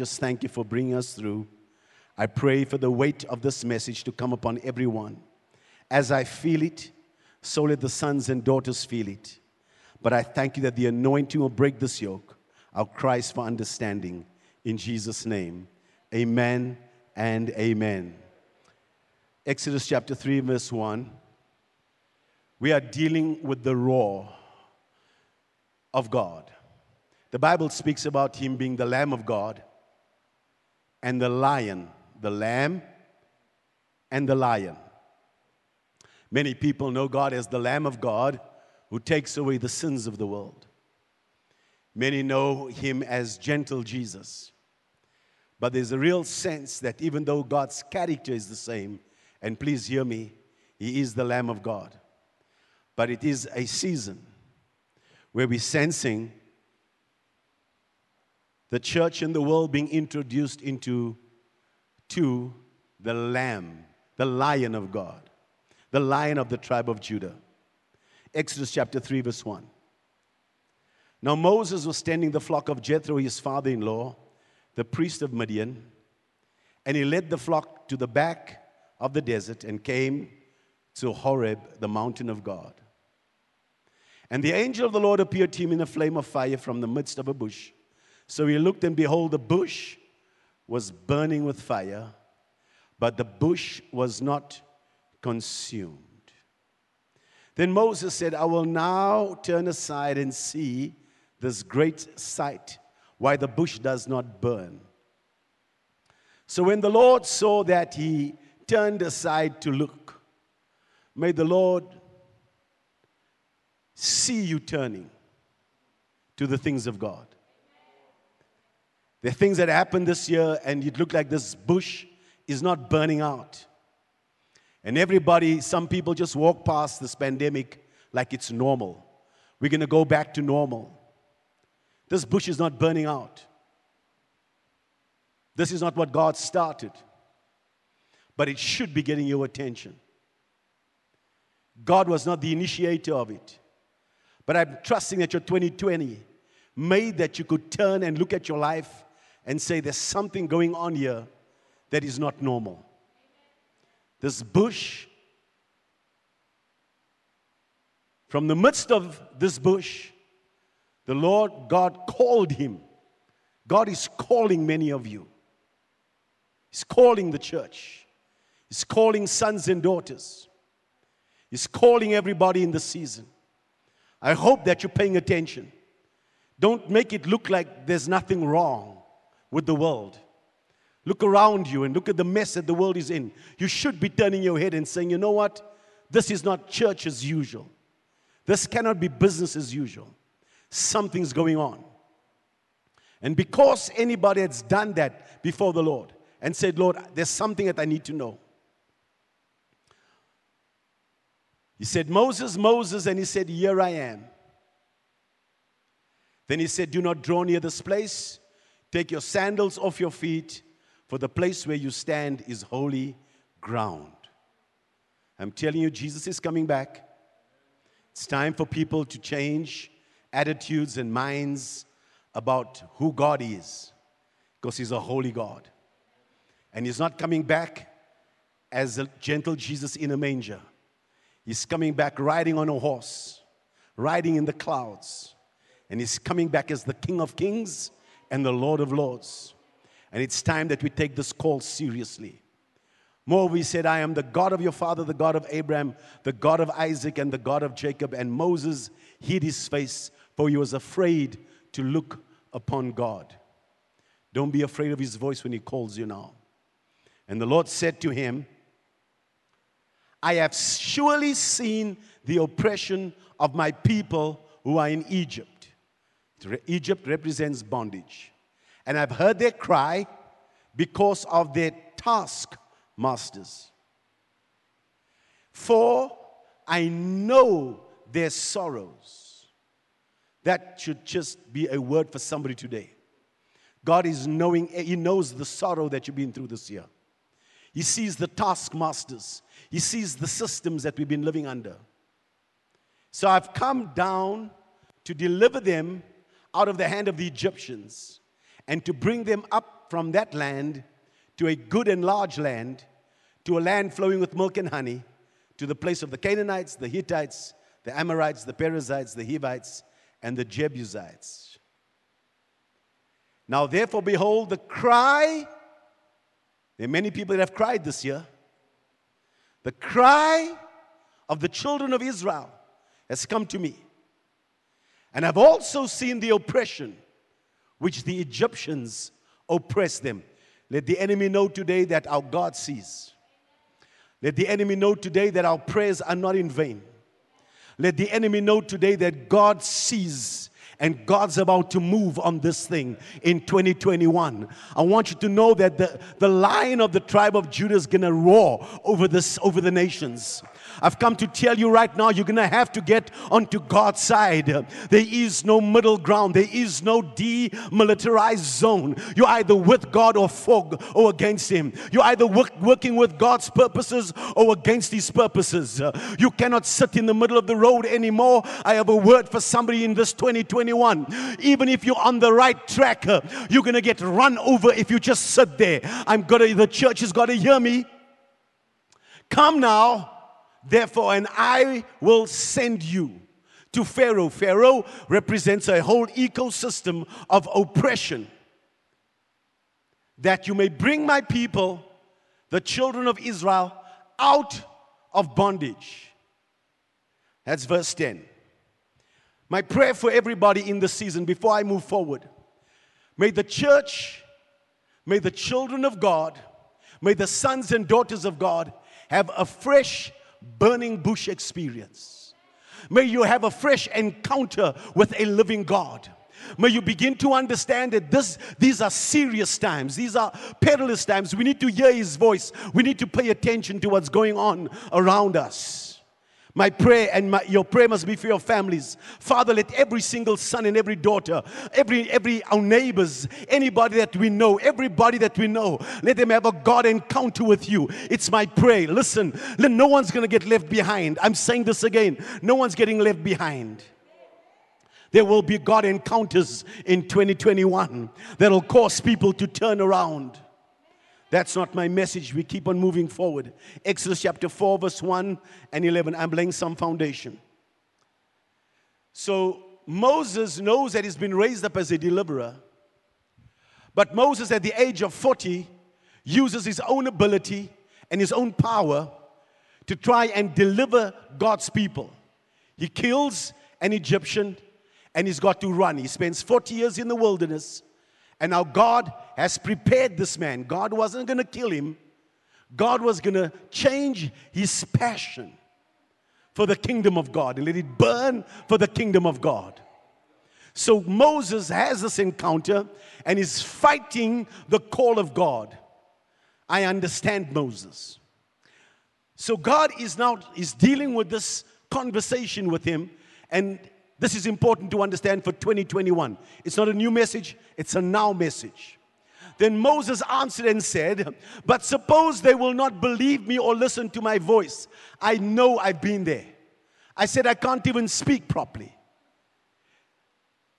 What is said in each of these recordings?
just thank you for bringing us through. I pray for the weight of this message to come upon everyone. As I feel it, so let the sons and daughters feel it. But I thank you that the anointing will break this yoke. Our Christ for understanding. In Jesus' name, amen and amen. Exodus chapter 3, verse 1. We are dealing with the roar of God. The Bible speaks about him being the Lamb of God and the lion, the lamb and the lion. Many people know God as the Lamb of God who takes away the sins of the world. Many know him as gentle Jesus. But there's a real sense that even though God's character is the same, and please hear me, he is the Lamb of God. But it is a season where we're sensing the church and the world being introduced into to the lamb, the lion of God, the lion of the tribe of Judah. Exodus chapter 3, verse 1. Now Moses was tending the flock of Jethro, his father in law, the priest of Midian, and he led the flock to the back of the desert and came to Horeb, the mountain of God. And the angel of the Lord appeared to him in a flame of fire from the midst of a bush. So he looked, and behold, the bush was burning with fire, but the bush was not consumed. Then Moses said, I will now turn aside and see this great sight, why the bush does not burn. So when the Lord saw that, he turned aside to look. May the Lord see you turning to the things of God. There are things that happened this year, and it looked like this bush is not burning out. And everybody, some people just walk past this pandemic like it's normal. We're going to go back to normal. This bush is not burning out. This is not what God started, but it should be getting your attention. God was not the initiator of it, but I'm trusting that your 2020 made that you could turn and look at your life and say, There's something going on here that is not normal. This bush, from the midst of this bush, the Lord God called him. God is calling many of you. He's calling the church. He's calling sons and daughters. He's calling everybody in the season. I hope that you're paying attention. Don't make it look like there's nothing wrong with the world. Look around you and look at the mess that the world is in. You should be turning your head and saying, you know what? This is not church as usual. This cannot be business as usual. Something's going on. And because anybody has done that before the Lord and said, Lord, there's something that I need to know. He said, Moses, Moses, and he said, Here I am. Then he said, Do not draw near this place. Take your sandals off your feet, for the place where you stand is holy ground. I'm telling you, Jesus is coming back. It's time for people to change attitudes and minds about who God is, because He's a holy God. And He's not coming back as a gentle Jesus in a manger. He's coming back riding on a horse, riding in the clouds. And He's coming back as the King of Kings and the Lord of Lords. And it's time that we take this call seriously. More, we said, I am the God of your father, the God of Abraham, the God of Isaac, and the God of Jacob. And Moses hid his face, for he was afraid to look upon God. Don't be afraid of his voice when he calls you now. And the Lord said to him, I have surely seen the oppression of my people who are in Egypt Egypt represents bondage. And I've heard their cry because of their taskmasters. For I know their sorrows. That should just be a word for somebody today. God is knowing, He knows the sorrow that you've been through this year. He sees the taskmasters, He sees the systems that we've been living under. So I've come down to deliver them out of the hand of the Egyptians and to bring them up from that land to a good and large land, to a land flowing with milk and honey, to the place of the Canaanites, the Hittites, the Amorites, the Perizzites, the Hivites, and the Jebusites. Now, therefore, behold, the cry, there are many people that have cried this year. The cry of the children of Israel has come to me. And I've also seen the oppression which the Egyptians oppressed them. Let the enemy know today that our God sees. Let the enemy know today that our prayers are not in vain. Let the enemy know today that God sees and God's about to move on this thing in 2021. I want you to know that the, the lion of the tribe of Judah is gonna roar over this over the nations. I've come to tell you right now, you're going to have to get onto God's side. There is no middle ground, there is no demilitarized zone. You're either with God or for or against Him. You're either work, working with God's purposes or against His purposes. You cannot sit in the middle of the road anymore. I have a word for somebody in this 2021. Even if you're on the right track, uh, you're going to get run over if you just sit there. I'm gonna, the church has got to hear me. Come now Therefore, and I will send you to Pharaoh. Pharaoh represents a whole ecosystem of oppression. That you may bring my people, the children of Israel, out of bondage. That's verse 10. My prayer for everybody in the season before I move forward may the church, may the children of God, may the sons and daughters of God have a fresh burning bush experience. May you have a fresh encounter with a living God. May you begin to understand that this, these are serious times. These are perilous times. We need to hear His voice. We need to pay attention to what's going on around us. My prayer and my, your prayer must be for your families. Father, let every single son and every daughter, every, every our neighbors, anybody that we know, everybody that we know, let them have a God encounter with you. It's my prayer. Listen, no one's going to get left behind. I'm saying this again. No one's getting left behind. There will be God encounters in 2021 that'll cause people to turn around. That's not my message. We keep on moving forward. Exodus chapter 4, verse 1 and 11. I'm laying some foundation. So Moses knows that he's been raised up as a deliverer. But Moses, at the age of 40, uses his own ability and his own power to try and deliver God's people. He kills an Egyptian and he's got to run. He spends 40 years in the wilderness and now God has prepared this man. God wasn't going to kill him, God was going to change his passion for the kingdom of God and let it burn for the kingdom of God. So Moses has this encounter and is fighting the call of God. I understand Moses. So God is now is dealing with this conversation with him and this is important to understand for 2021. It's not a new message, it's a now message. Then Moses answered and said, But suppose they will not believe me or listen to my voice. I know I've been there. I said, I can't even speak properly.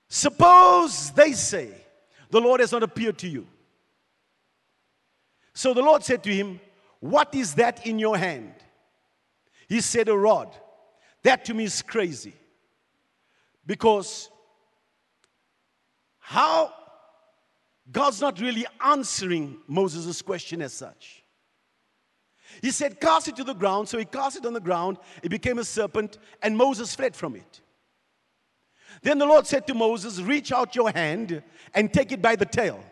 Suppose they say, The Lord has not appeared to you. So the Lord said to him, What is that in your hand? He said, A rod. That to me is crazy. Because how God's not really answering Moses' question as such. He said, Cast it to the ground. So he cast it on the ground. It became a serpent, and Moses fled from it. Then the Lord said to Moses, Reach out your hand and take it by the tail.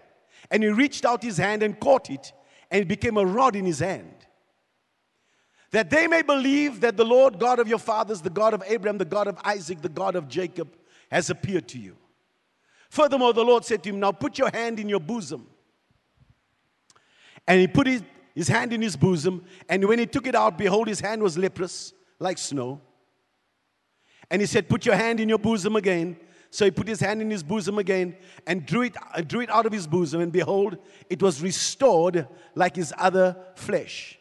And he reached out his hand and caught it, and it became a rod in his hand that they may believe that the Lord God of your fathers, the God of Abraham, the God of Isaac, the God of Jacob, has appeared to you. Furthermore, the Lord said to him, Now put your hand in your bosom. And he put his, his hand in his bosom, and when he took it out, behold, his hand was leprous, like snow. And he said, Put your hand in your bosom again. So he put his hand in his bosom again and drew it, drew it out of his bosom, and behold, it was restored like his other flesh.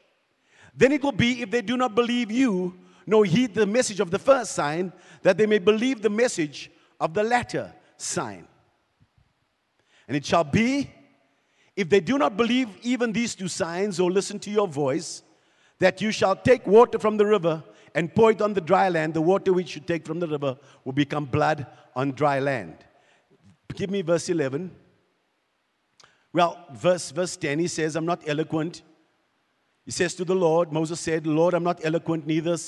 Then it will be, if they do not believe you, nor heed the message of the first sign, that they may believe the message of the latter sign. And it shall be, If they do not believe even these two signs or listen to your voice, that you shall take water from the river and pour it on the dry land, the water which you take from the river will become blood on dry land. Give me verse 11. Well, verse, verse 10, he says, I'm not eloquent. He says to the Lord, Moses said, Lord, I'm not eloquent neither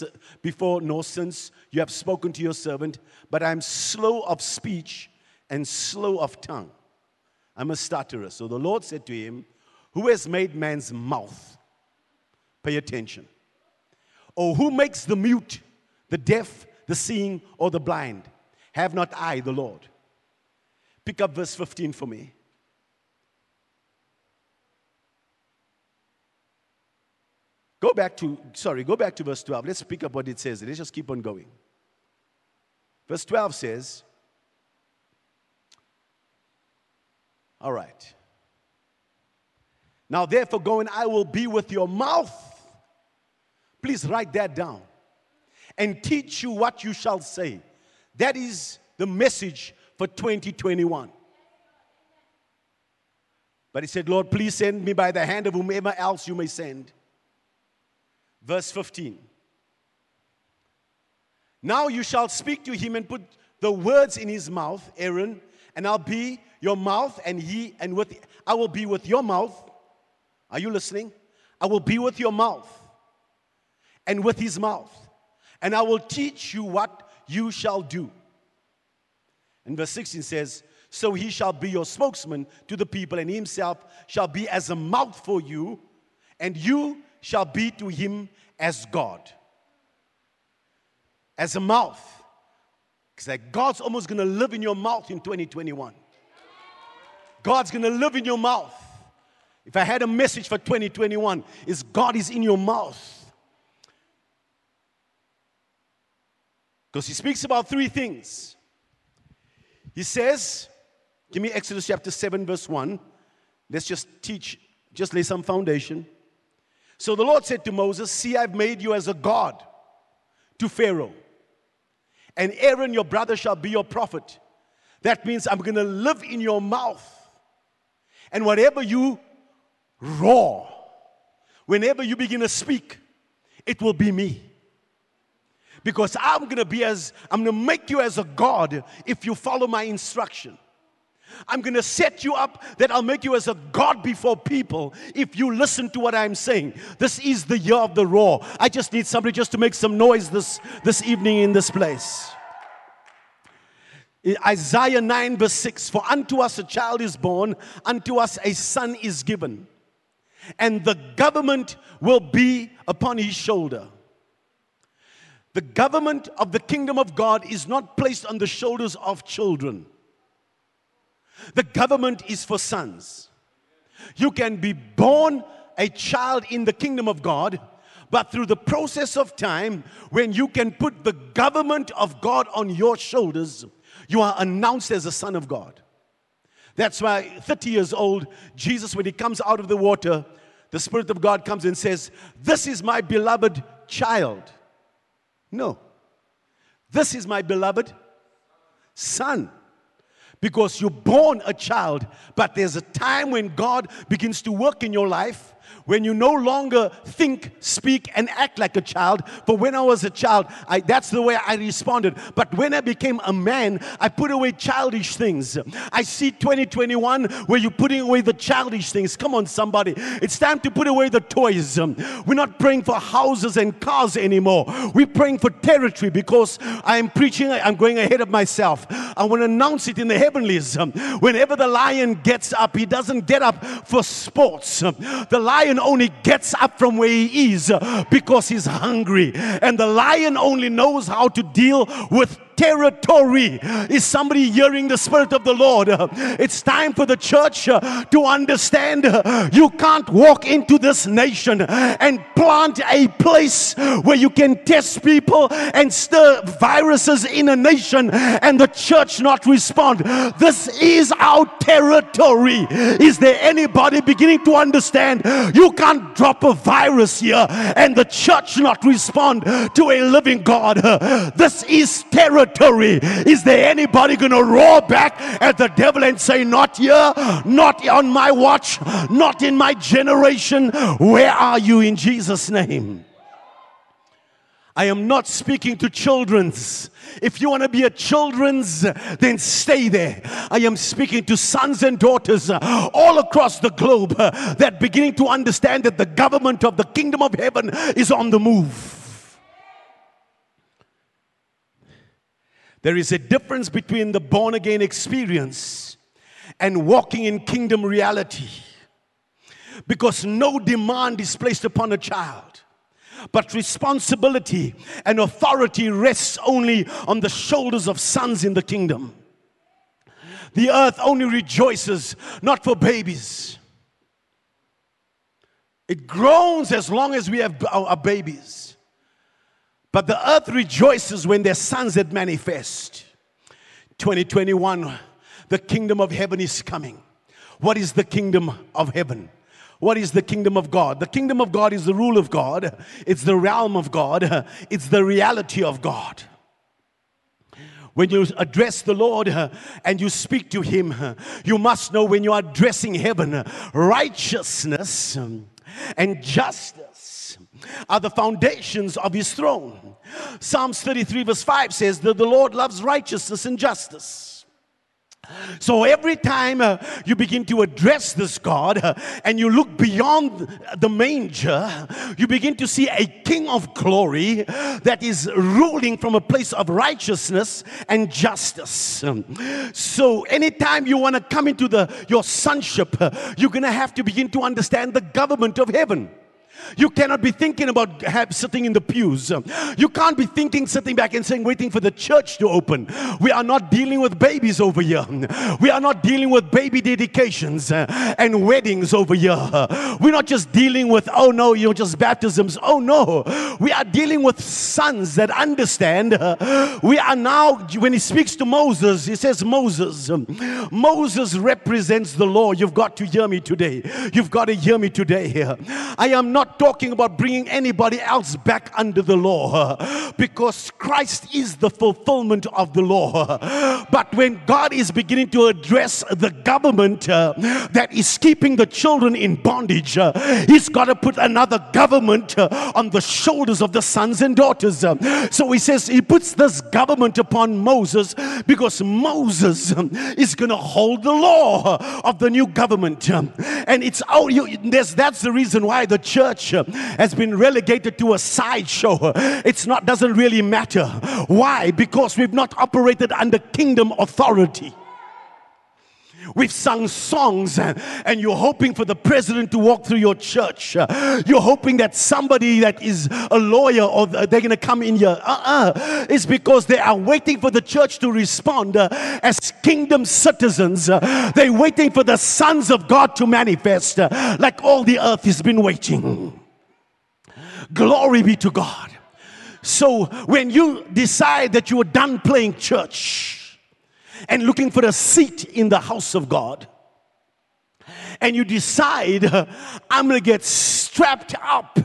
before nor since you have spoken to your servant, but I'm slow of speech and slow of tongue. I'm a stutterer. So the Lord said to him, Who has made man's mouth? Pay attention. Or who makes the mute, the deaf, the seeing, or the blind? Have not I, the Lord? Pick up verse 15 for me. Go back to, sorry, go back to verse 12. Let's pick up what it says. Let's just keep on going. Verse 12 says, All right. Now, therefore, go and I will be with your mouth. Please write that down. And teach you what you shall say. That is the message for 2021. But he said, Lord, please send me by the hand of whomever else you may send. Verse 15. Now you shall speak to him and put the words in his mouth, Aaron, and I'll be your mouth, and he and with I will be with your mouth. Are you listening? I will be with your mouth and with his mouth, and I will teach you what you shall do. And verse 16 says, So he shall be your spokesman to the people, and himself shall be as a mouth for you, and you shall be to him as God. As a mouth. Because like God's almost gonna live in your mouth in 2021. God's gonna live in your mouth. If I had a message for 2021, is God is in your mouth. Because he speaks about three things. He says, give me Exodus chapter 7, verse 1. Let's just teach, just lay some foundation. So the Lord said to Moses, See, I've made you as a God to Pharaoh, and Aaron, your brother, shall be your prophet. That means I'm going to live in your mouth. And whatever you roar, whenever you begin to speak, it will be me. Because I'm going to be as, I'm going to make you as a God if you follow my instruction. I'm going to set you up that I'll make you as a God before people if you listen to what I'm saying. This is the year of the roar. I just need somebody just to make some noise this, this evening in this place. Isaiah 9, verse 6 For unto us a child is born, unto us a son is given, and the government will be upon his shoulder. The government of the kingdom of God is not placed on the shoulders of children. The government is for sons. You can be born a child in the kingdom of God, but through the process of time, when you can put the government of God on your shoulders, you are announced as a son of God. That's why 30 years old, Jesus, when he comes out of the water, the Spirit of God comes and says, This is my beloved child. No. This is my beloved son because you're born a child, but there's a time when God begins to work in your life when you no longer think, speak, and act like a child. For when I was a child, I, that's the way I responded. But when I became a man, I put away childish things. I see 2021 where you're putting away the childish things. Come on, somebody. It's time to put away the toys. We're not praying for houses and cars anymore. We're praying for territory because I'm preaching, I'm going ahead of myself. I want to announce it in the heavenlies. Whenever the lion gets up, he doesn't get up for sports. The lion lion only gets up from where he is because he's hungry. And the lion only knows how to deal with territory. Is somebody hearing the Spirit of the Lord? It's time for the church uh, to understand uh, you can't walk into this nation and plant a place where you can test people and stir viruses in a nation and the church not respond. This is our territory. Is there anybody beginning to understand you can't drop a virus here and the church not respond to a living God? This is territory Is there anybody going to roar back at the devil and say, Not here, not on my watch, not in my generation? Where are you in Jesus' name? I am not speaking to children's. If you want to be a children's, then stay there. I am speaking to sons and daughters uh, all across the globe uh, that beginning to understand that the government of the kingdom of heaven is on the move. There is a difference between the born again experience and walking in kingdom reality. Because no demand is placed upon a child, but responsibility and authority rests only on the shoulders of sons in the kingdom. The earth only rejoices not for babies. It groans as long as we have our babies. But the earth rejoices when their sons that manifest. 2021, the kingdom of heaven is coming. What is the kingdom of heaven? What is the kingdom of God? The kingdom of God is the rule of God, it's the realm of God, it's the reality of God. When you address the Lord uh, and you speak to Him, uh, you must know when you are addressing heaven, righteousness um, and justice are the foundations of his throne. Psalms 33, verse 5 says that the Lord loves righteousness and justice. So every time uh, you begin to address this God uh, and you look beyond the manger, you begin to see a king of glory that is ruling from a place of righteousness and justice. So anytime you want to come into the your sonship, uh, you're going to have to begin to understand the government of heaven. You cannot be thinking about have, sitting in the pews. You can't be thinking, sitting back and saying, waiting for the church to open. We are not dealing with babies over here. We are not dealing with baby dedications uh, and weddings over here. We're not just dealing with, oh no, you know, just baptisms. Oh no. We are dealing with sons that understand. We are now, when he speaks to Moses, he says, Moses, Moses represents the law. You've got to hear me today. You've got to hear me today. I am not talking about bringing anybody else back under the law because Christ is the fulfillment of the law. But when God is beginning to address the government uh, that is keeping the children in bondage, uh, He's got to put another government uh, on the shoulders of the sons and daughters. So He says He puts this government upon Moses because Moses um, is going to hold the law of the new government. And it's oh, you, that's the reason why the church church uh, has been relegated to a sideshow. It's not doesn't really matter. Why? Because we've not operated under kingdom authority. We've sung songs uh, and you're hoping for the president to walk through your church. Uh, you're hoping that somebody that is a lawyer or uh, they're going to come in here. Uh-uh. It's because they are waiting for the church to respond as kingdom citizens. They're waiting for the sons of God to manifest like all the earth has been waiting. Glory be to God. So when you decide that you are done playing church and looking for a seat in the house of God, and you decide, I'm going to get strapped up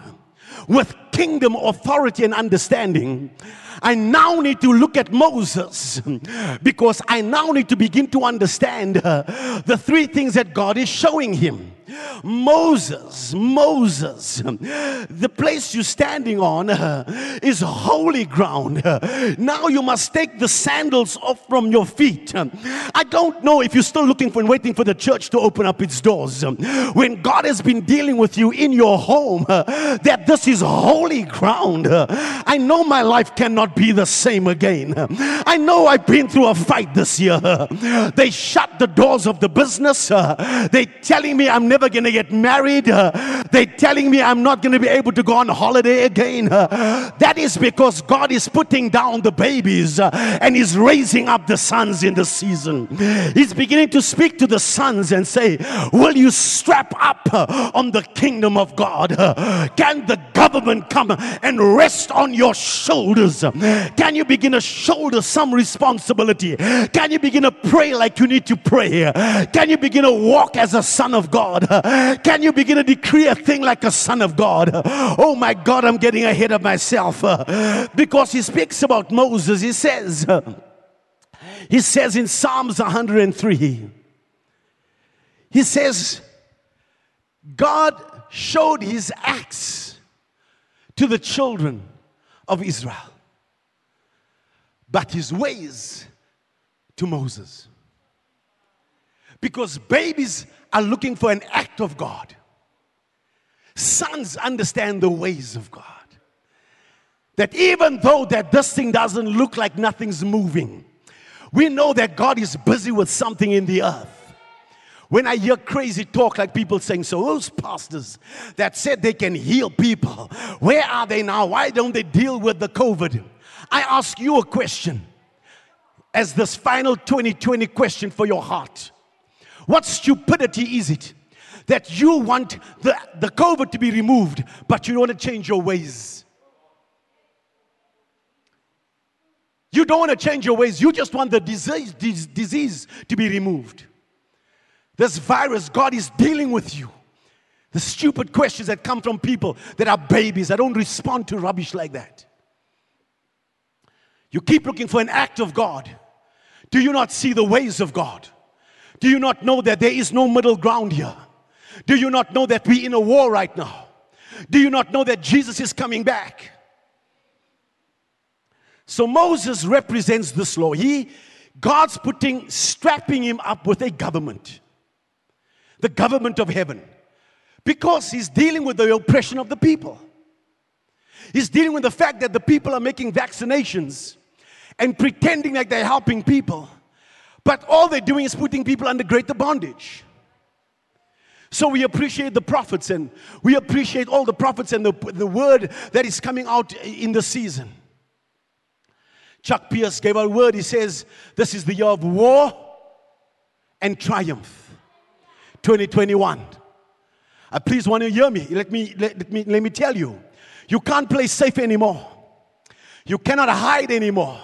with kingdom authority and understanding, I now need to look at Moses because I now need to begin to understand uh, the three things that God is showing him. Moses, Moses, the place you're standing on uh, is holy ground. Uh, now you must take the sandals off from your feet. Um, I don't know if you're still looking for and waiting for the church to open up its doors. Um, when God has been dealing with you in your home, that this is holy ground. I know my life cannot be the same again. I know I've been through a fight this year. They shut the doors of the business. They telling me I'm never going to get married. They're telling me I'm not going to be able to go on holiday again. That is because God is putting down the babies and is raising up the sons in the season. He's beginning to speak to the sons and say, Will you strap up on the kingdom of God? Can the government come and rest on your shoulders? Can you begin to shoulder some responsibility? Can you begin to pray like you need to pray? Can you begin to walk as a son of God? Can you begin to decree a thing like a son of God? Oh my God, I'm getting ahead of myself because he speaks about Moses. He says, he says in Psalms 103, he says, God showed his acts to the children of Israel, but his ways to Moses. Because babies are looking for an act of God, sons understand the ways of God. That even though that this thing doesn't look like nothing's moving, we know that God is busy with something in the earth. When I hear crazy talk like people saying, so those pastors that said they can heal people, where are they now? Why don't they deal with the COVID? I ask you a question as this final 2020 question for your heart. What stupidity is it that you want the, the COVID to be removed, but you don't want to change your ways? You don't want to change your ways. You just want the disease, disease to be removed. This virus, God is dealing with you. The stupid questions that come from people that are babies that don't respond to rubbish like that. You keep looking for an act of God. Do you not see the ways of God? Do you not know that there is no middle ground here? Do you not know that we're in a war right now? Do you not know that Jesus is coming back? So Moses represents this law. He God's putting strapping him up with a government the government of heaven because he's dealing with the oppression of the people. He's dealing with the fact that the people are making vaccinations and pretending like they're helping people, but all they're doing is putting people under greater bondage. So we appreciate the prophets and we appreciate all the prophets and the, the word that is coming out in the season. Chuck Pierce gave a word. He says, This is the year of war and triumph. 2021. Uh, please, want to hear me? Let me, let, let, me, let me tell you. You can't play safe anymore. You cannot hide anymore.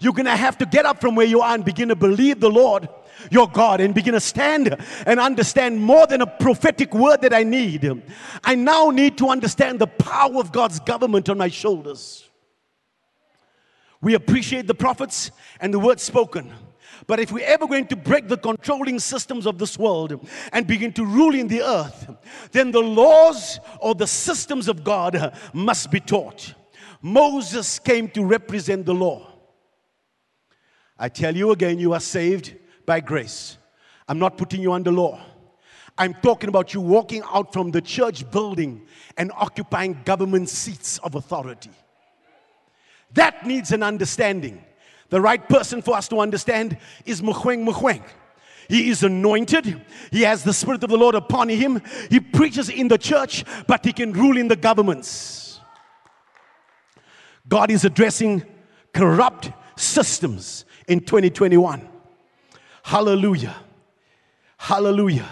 You're going to have to get up from where you are and begin to believe the Lord your God and begin to stand and understand more than a prophetic word that I need. I now need to understand the power of God's government on my shoulders. We appreciate the prophets and the word spoken. But if we're ever going to break the controlling systems of this world and begin to rule in the earth, then the laws or the systems of God must be taught. Moses came to represent the law. I tell you again, you are saved by grace. I'm not putting you under law. I'm talking about you walking out from the church building and occupying government seats of authority. That needs an understanding. The right person for us to understand is Mogoeng Mogoeng. He is anointed. He has the Spirit of the Lord upon him. He preaches in the church, but he can rule in the governments. God is addressing corrupt systems in 2021. Hallelujah. Hallelujah.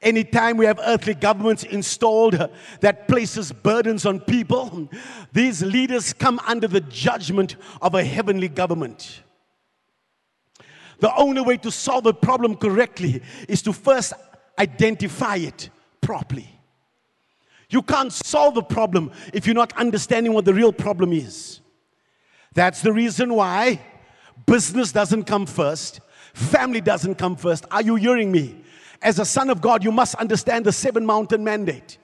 Anytime we have earthly governments installed that places burdens on people, these leaders come under the judgment of a heavenly government. The only way to solve a problem correctly is to first identify it properly. You can't solve a problem if you're not understanding what the real problem is. That's the reason why business doesn't come first, family doesn't come first. Are you hearing me? As a son of God, you must understand the seven mountain mandate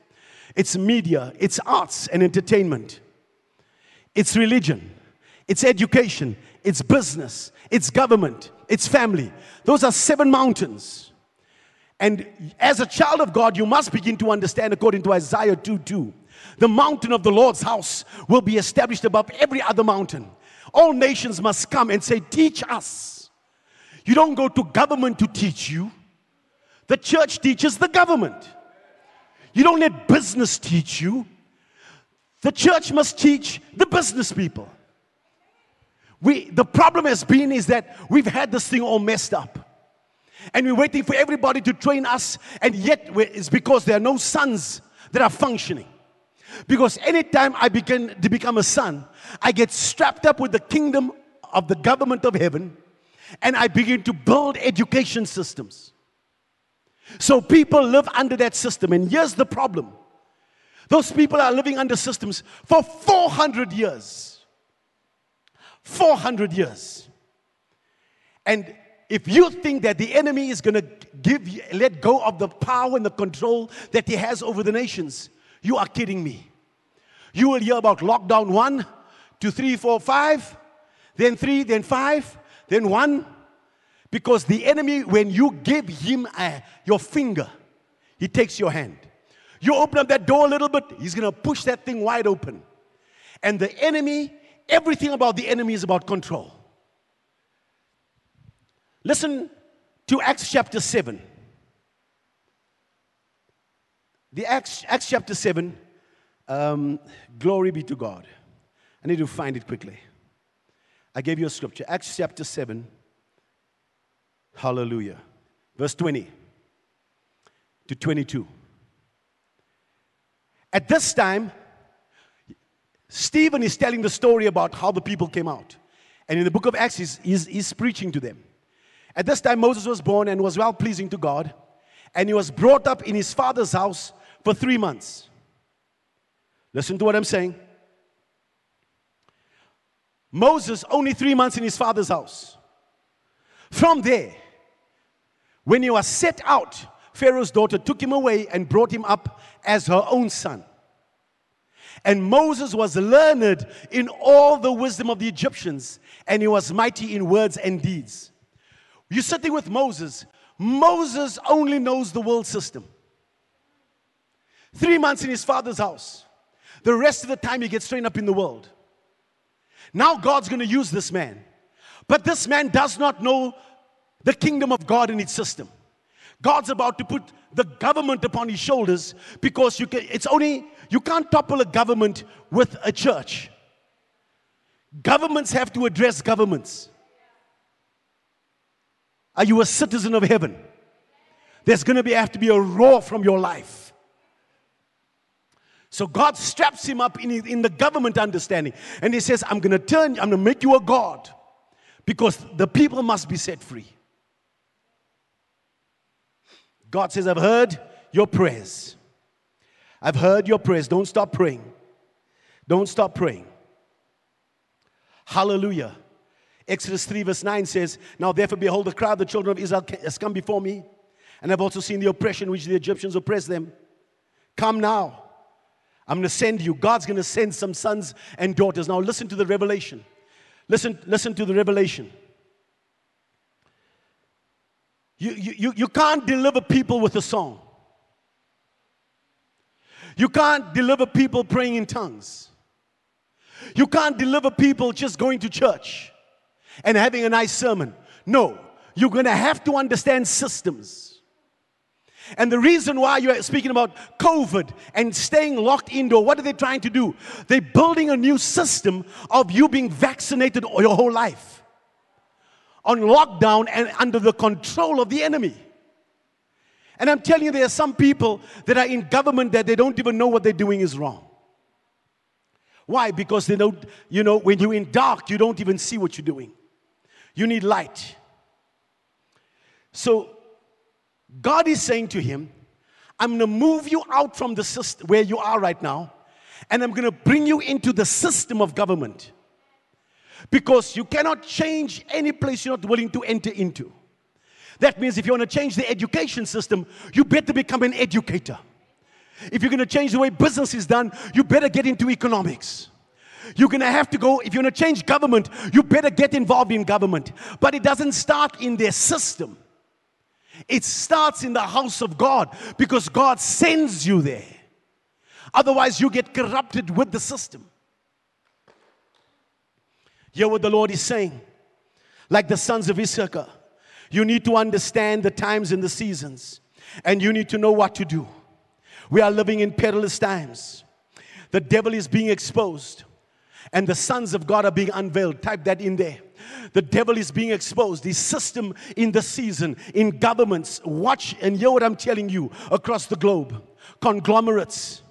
it's media, it's arts and entertainment, it's religion, it's education, it's business, it's government, it's family. Those are seven mountains. And as a child of God, you must begin to understand, according to Isaiah 2 2, the mountain of the Lord's house will be established above every other mountain. All nations must come and say, Teach us. You don't go to government to teach you. The church teaches the government. You don't let business teach you. The church must teach the business people. We, the problem has been is that we've had this thing all messed up. And we're waiting for everybody to train us, and yet it's because there are no sons that are functioning. Because anytime I begin to become a son, I get strapped up with the kingdom of the government of heaven and I begin to build education systems. So people live under that system. And here's the problem those people are living under systems for 400 years. 400 years. And if you think that the enemy is going to give you, let go of the power and the control that he has over the nations, you are kidding me. You will hear about lockdown one, two, three, four, five, then three, then five, then one. Because the enemy, when you give him a, your finger, he takes your hand. You open up that door a little bit, he's going to push that thing wide open. And the enemy, everything about the enemy is about control. Listen to Acts chapter 7. The Acts, Acts chapter 7, um, glory be to God. I need to find it quickly. I gave you a scripture. Acts chapter 7. Hallelujah. Verse 20 to 22. At this time, Stephen is telling the story about how the people came out. And in the book of Acts, he's, he's, he's preaching to them. At this time, Moses was born and was well pleasing to God. And he was brought up in his father's house for three months. Listen to what I'm saying. Moses, only three months in his father's house. From there, when he was set out, Pharaoh's daughter took him away and brought him up as her own son. And Moses was learned in all the wisdom of the Egyptians, and he was mighty in words and deeds. You're sitting with Moses. Moses only knows the world system. Three months in his father's house. The rest of the time, he gets trained up in the world. Now, God's going to use this man. But this man does not know the kingdom of God in its system. God's about to put the government upon his shoulders because you can, it's only, you can't topple a government with a church. Governments have to address governments. Are you a citizen of heaven? There's going to be, have to be a roar from your life. So God straps him up in, in the government understanding. And he says, I'm going to turn, I'm going to make you a God because the people must be set free. God says, I've heard your prayers. I've heard your prayers. Don't stop praying. Don't stop praying. Hallelujah. Exodus 3, verse 9 says, Now therefore, behold, the crowd, the children of Israel has come before me, and I've also seen the oppression which the Egyptians oppress them. Come now. I'm going to send you. God's going to send some sons and daughters. Now listen to the revelation. Listen, listen to the revelation. You, you, you can't deliver people with a song. You can't deliver people praying in tongues. You can't deliver people just going to church and having a nice sermon. No, you're going to have to understand systems. And the reason why you're speaking about COVID and staying locked indoor, what are they trying to do? They're building a new system of you being vaccinated your whole life on lockdown and under the control of the enemy. And I'm telling you, there are some people that are in government that they don't even know what they're doing is wrong. Why? Because they don't, you know, when you're in dark, you don't even see what you're doing. You need light. So God is saying to him, I'm going to move you out from the system where you are right now, and I'm going to bring you into the system of government. Because you cannot change any place you're not willing to enter into. That means if you want to change the education system, you better become an educator. If you're going to change the way business is done, you better get into economics. You're going to have to go, if you're going to change government, you better get involved in government. But it doesn't start in their system, it starts in the house of God because God sends you there. Otherwise, you get corrupted with the system. Hear what the Lord is saying. Like the sons of Issachar, you need to understand the times and the seasons, and you need to know what to do. We are living in perilous times. The devil is being exposed, and the sons of God are being unveiled. Type that in there. The devil is being exposed. The system in the season, in governments, watch and hear what I'm telling you across the globe. Conglomerates,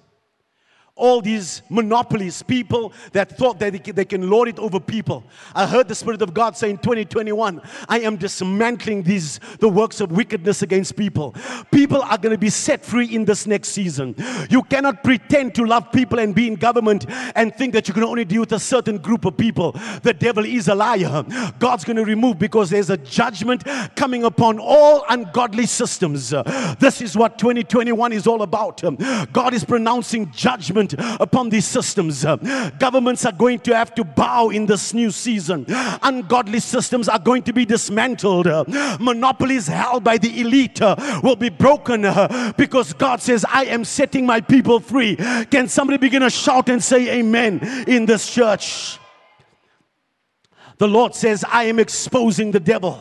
all these monopolies, people that thought that they can lord it over people. I heard the Spirit of God say in 2021, I am dismantling these the works of wickedness against people. People are going to be set free in this next season. You cannot pretend to love people and be in government and think that you can only deal with a certain group of people. The devil is a liar. God's going to remove because there's a judgment coming upon all ungodly systems. This is what 2021 is all about. God is pronouncing judgment judgment upon these systems. Governments are going to have to bow in this new season. Ungodly systems are going to be dismantled. Monopolies held by the elite will be broken because God says, I am setting my people free. Can somebody begin to shout and say amen in this church? The Lord says, I am exposing the devil.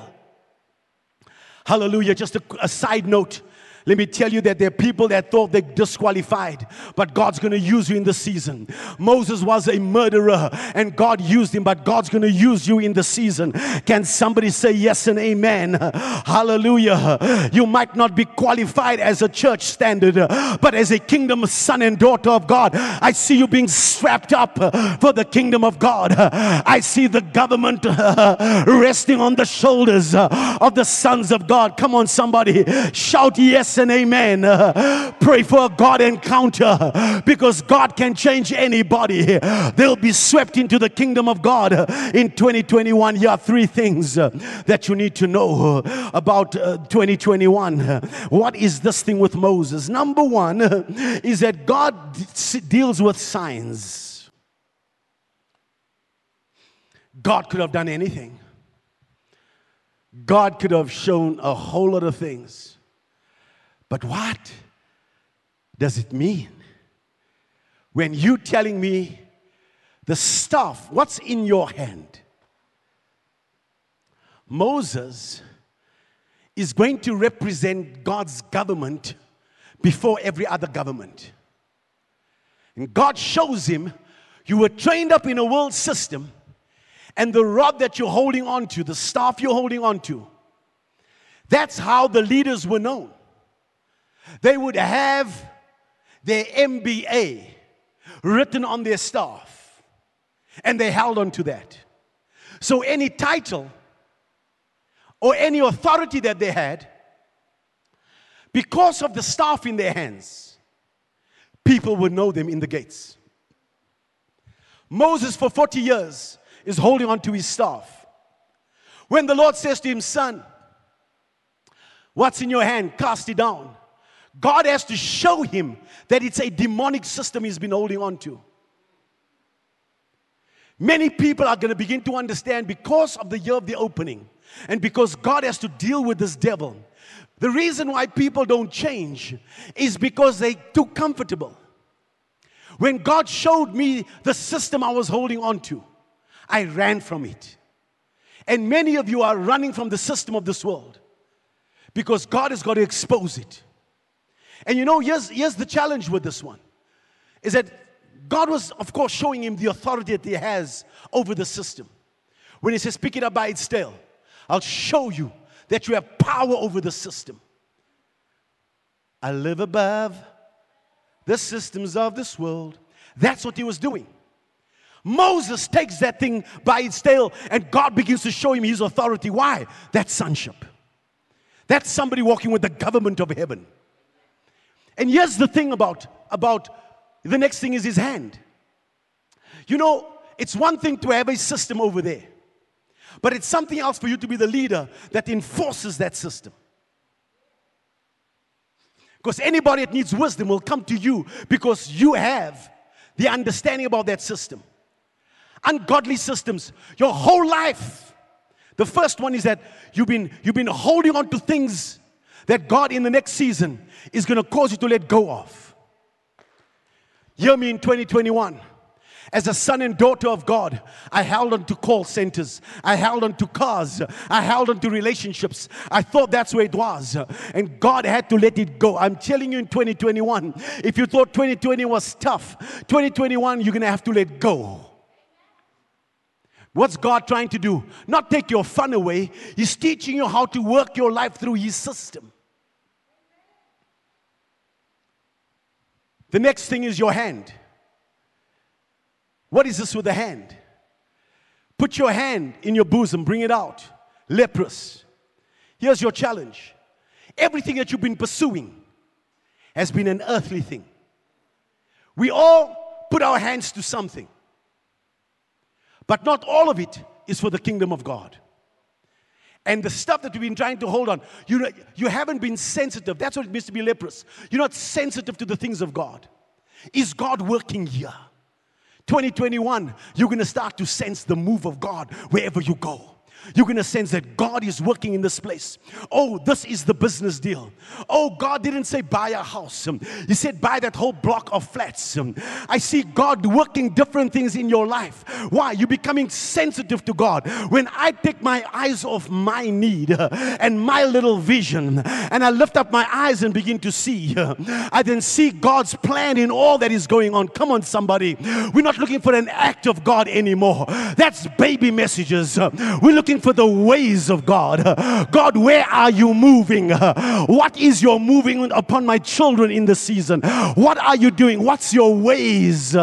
Hallelujah. Just a, a side note. Let me tell you that there are people that thought they disqualified, but God's going to use you in the season. Moses was a murderer and God used him, but God's going to use you in the season. Can somebody say yes and amen? Hallelujah. You might not be qualified as a church standard, but as a kingdom son and daughter of God, I see you being strapped up for the kingdom of God. I see the government resting on the shoulders of the sons of God. Come on, somebody, shout yes and amen. Uh, pray for a God encounter because God can change anybody. They'll be swept into the kingdom of God in 2021. Here are three things uh, that you need to know uh, about 2021. What is this thing with Moses? Number one is that God deals with signs. God could have done anything. God could have shown a whole lot of things. But what does it mean? When you telling me the stuff, what's in your hand? Moses is going to represent God's government before every other government. And God shows him you were trained up in a world system, and the rod that you're holding on to, the staff you're holding on to, that's how the leaders were known. They would have their MBA written on their staff, and they held on to that. So, any title or any authority that they had, because of the staff in their hands, people would know them in the gates. Moses, for 40 years, is holding on to his staff. When the Lord says to him, Son, what's in your hand? Cast it down. God has to show him that it's a demonic system he's been holding on to. Many people are going to begin to understand because of the year of the opening and because God has to deal with this devil. The reason why people don't change is because they're too comfortable. When God showed me the system I was holding on to, I ran from it. And many of you are running from the system of this world because God has got to expose it. And you know, here's, here's the challenge with this one is that God was, of course, showing him the authority that he has over the system. When he says, Pick it up by its tail, I'll show you that you have power over the system. I live above the systems of this world. That's what he was doing. Moses takes that thing by its tail, and God begins to show him his authority. Why? That's sonship. That's somebody walking with the government of heaven. And here's the thing about, about the next thing is his hand. You know, it's one thing to have a system over there, but it's something else for you to be the leader that enforces that system. Because anybody that needs wisdom will come to you because you have the understanding about that system. Ungodly systems, your whole life. The first one is that you've been, you've been holding on to things that God in the next season is going to cause you to let go of. Hear me in 2021. As a son and daughter of God, I held on to call centers. I held on to cars. I held on to relationships. I thought that's where it was. And God had to let it go. I'm telling you in 2021, if you thought 2020 was tough, 2021, you're going to have to let go. What's God trying to do? Not take your fun away. He's teaching you how to work your life through His system. The next thing is your hand. What is this with the hand? Put your hand in your bosom, bring it out. Leprous. Here's your challenge everything that you've been pursuing has been an earthly thing. We all put our hands to something, but not all of it is for the kingdom of God. And the stuff that we've been trying to hold on, you, you haven't been sensitive. That's what it means to be leprous. You're not sensitive to the things of God. Is God working here? 2021, you're going to start to sense the move of God wherever you go you're going to sense that God is working in this place. Oh, this is the business deal. Oh, God didn't say buy a house, He said buy that whole block of flats. I see God working different things in your life. Why? You're becoming sensitive to God. When I take my eyes off my need and my little vision and I lift up my eyes and begin to see, I then see God's plan in all that is going on. Come on, somebody. We're not looking for an act of God anymore. That's baby messages. We're looking for the ways of God. God, where are you moving? What is your moving upon my children in the season? What are you doing? What's your ways?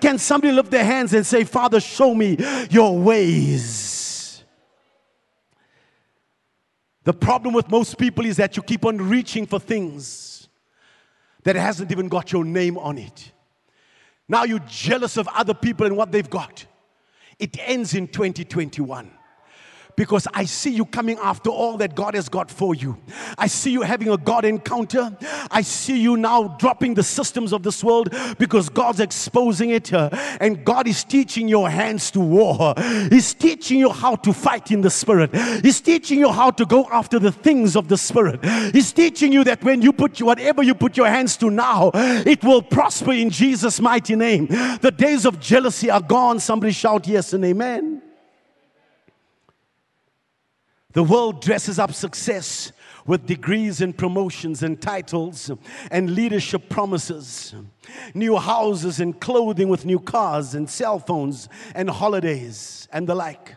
Can somebody lift their hands and say, Father, show me your ways? The problem with most people is that you keep on reaching for things that hasn't even got your name on it. Now you're jealous of other people and what they've got. It ends in 2021 because I see you coming after all that God has got for you. I see you having a God encounter. I see you now dropping the systems of this world because God's exposing it. Uh, and God is teaching your hands to war. He's teaching you how to fight in the spirit. He's teaching you how to go after the things of the spirit. He's teaching you that when you put whatever you put your hands to now, it will prosper in Jesus' mighty name. The days of jealousy are gone. Somebody shout yes and amen. The world dresses up success with degrees and promotions and titles and leadership promises, new houses and clothing with new cars and cell phones and holidays and the like.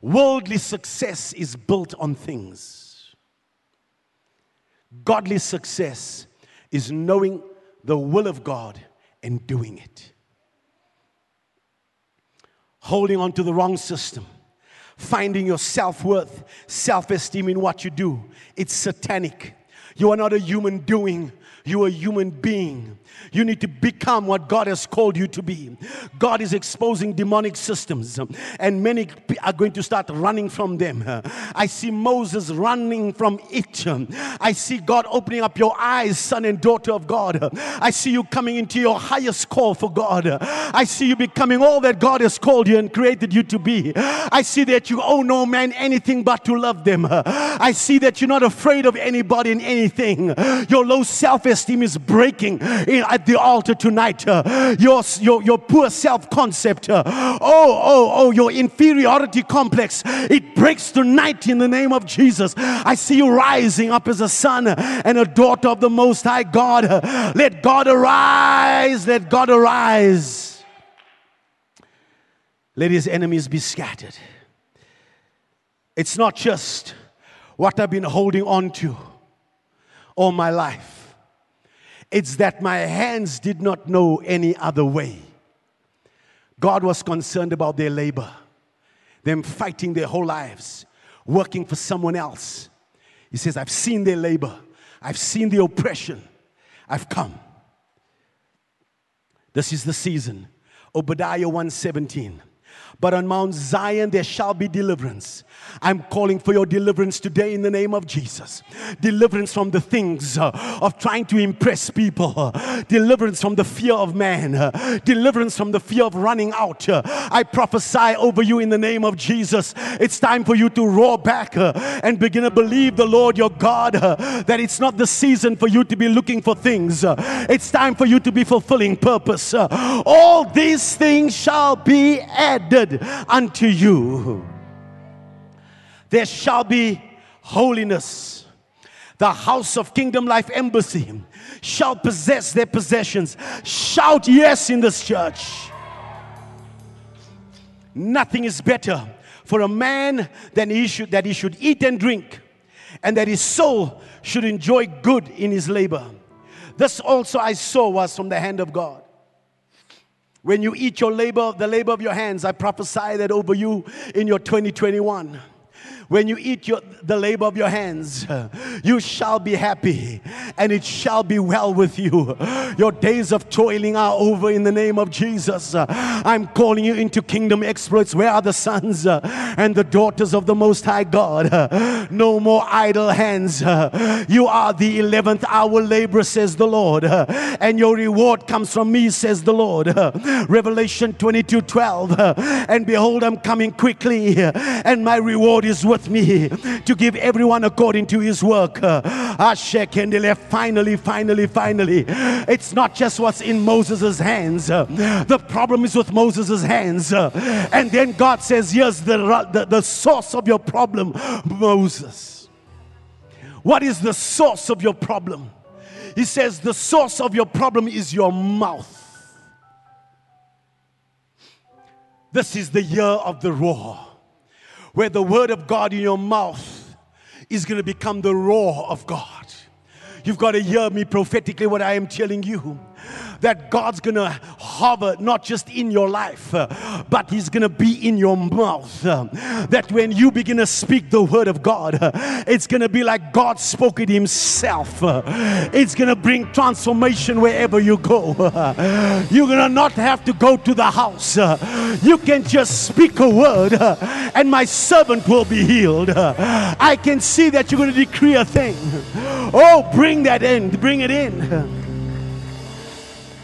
Worldly success is built on things. Godly success is knowing the will of God and doing it. Holding on to the wrong system finding your self worth, self esteem in what you do. It's satanic. You are not a human doing, you're a human being. You need to become what God has called you to be. God is exposing demonic systems, and many are going to start running from them. I see Moses running from it. I see God opening up your eyes, son and daughter of God. I see you coming into your highest call for God. I see you becoming all that God has called you and created you to be. I see that you owe no man anything but to love them. I see that you're not afraid of anybody and anything. Your low self esteem is breaking at the altar tonight. Uh, your, your, your poor self concept, uh, oh, oh, oh, your inferiority complex, it breaks tonight in the name of Jesus. I see you rising up as a son and a daughter of the Most High God. Let God arise, let God arise. Let his enemies be scattered. It's not just what I've been holding on to all my life. It's that my hands did not know any other way. God was concerned about their labor, them fighting their whole lives, working for someone else. He says, I've seen their labor, I've seen the oppression, I've come. This is the season. Obadiah 117. But on Mount Zion there shall be deliverance. I'm calling for your deliverance today in the name of Jesus. Deliverance from the things uh, of trying to impress people. Deliverance from the fear of man. Deliverance from the fear of running out. I prophesy over you in the name of Jesus. It's time for you to roar back uh, and begin to believe the Lord your God uh, that it's not the season for you to be looking for things. it's time for you to be fulfilling purpose. all these things shall be added unto you. There shall be holiness. The house of Kingdom Life Embassy shall possess their possessions. Shout yes in this church. Nothing is better for a man than he should, that he should eat and drink, and that his soul should enjoy good in his labor. This also I saw was from the hand of God. When you eat your labor, the labor of your hands, I prophesy that over you in your 2021. When you eat your, the labor of your hands, you shall be happy and it shall be well with you. Your days of toiling are over in the name of Jesus. I'm calling you into kingdom exploits. Where are the sons and the daughters of the Most High God? No more idle hands. You are the 11th hour laborer, says the Lord, and your reward comes from me, says the Lord. Revelation 22 12. And behold, I'm coming quickly, and my reward is with with me to give everyone according to his work. Ah, finally, finally, finally. It's not just what's in Moses' hands. The problem is with Moses' hands. And then God says, Here's the, the, the source of your problem, Moses. What is the source of your problem? He says, The source of your problem is your mouth. This is the year of the roar where the word of God in your mouth is going to become the roar of God. You've got to hear me prophetically what I am telling you that God's gonna hover not just in your life, uh, but He's gonna be in your mouth. Uh, that when you begin to speak the word of God, uh, it's gonna be like God spoke it Himself. It's gonna bring transformation wherever you go. You're gonna not have to go to the house. You can just speak a word, and my servant will be healed. I can see that you're gonna decree a thing. Oh, bring that in, bring it in.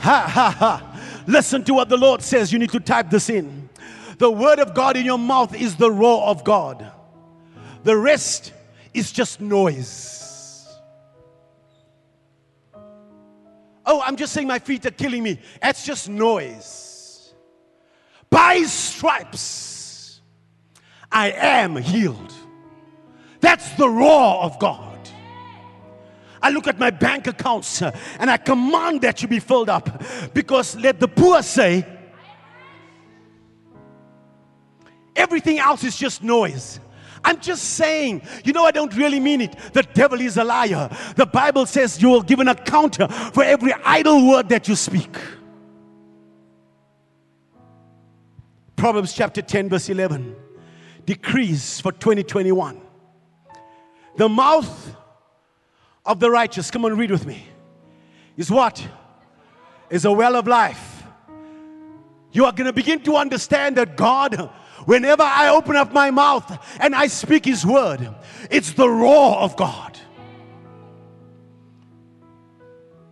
Ha ha ha. Listen to what the Lord says. You need to type this in. The word of God in your mouth is the roar of God. The rest is just noise. Oh, I'm just saying my feet are killing me. That's just noise. By stripes, I am healed. That's the roar of God. I look at my bank accounts and I command that you be filled up. Because let the poor say, everything else is just noise. I'm just saying, you know, I don't really mean it. The devil is a liar. The Bible says you will give an account for every idle word that you speak. Proverbs chapter 10, verse 11 decrees for 2021. The mouth of the righteous, come on, read with me, is what? Is a well of life. You are going to begin to understand that God, whenever I open up my mouth and I speak His word, it's the roar of God.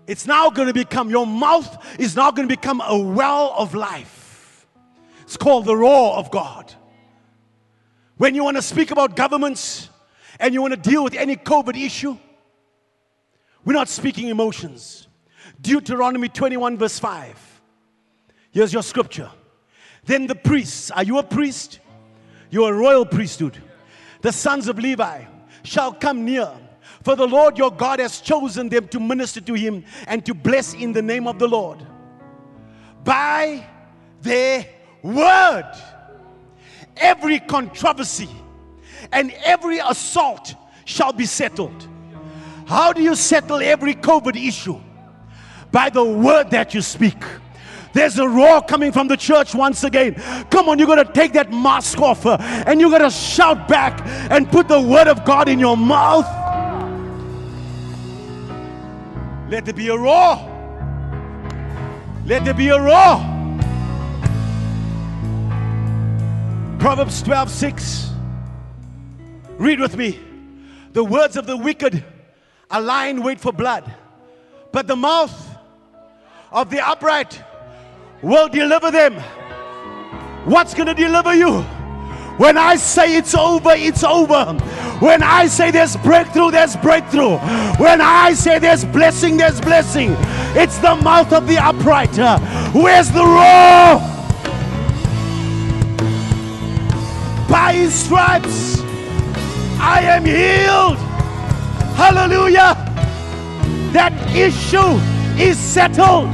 It's now going to become, your mouth is now going to become a well of life. It's called the roar of God. When you want to speak about governments and you want to deal with any COVID issue, we're not speaking emotions. Deuteronomy 21, verse 5. Here's your scripture. Then the priests, are you a priest? You're a royal priesthood. The sons of Levi shall come near, for the Lord your God has chosen them to minister to him and to bless in the name of the Lord. By their word, every controversy and every assault shall be settled how do you settle every COVID issue? By the word that you speak. There's a roar coming from the church once again. Come on, you're going to take that mask off uh, and you're going to shout back and put the word of God in your mouth. Let there be a roar. Let there be a roar. Proverbs 12 6. Read with me. The words of the wicked a lion wait for blood, but the mouth of the upright will deliver them. What's going to deliver you? When I say it's over, it's over. When I say there's breakthrough, there's breakthrough. When I say there's blessing, there's blessing. It's the mouth of the upright. Where's the roar? By his stripes, I am healed. Hallelujah. That issue is settled.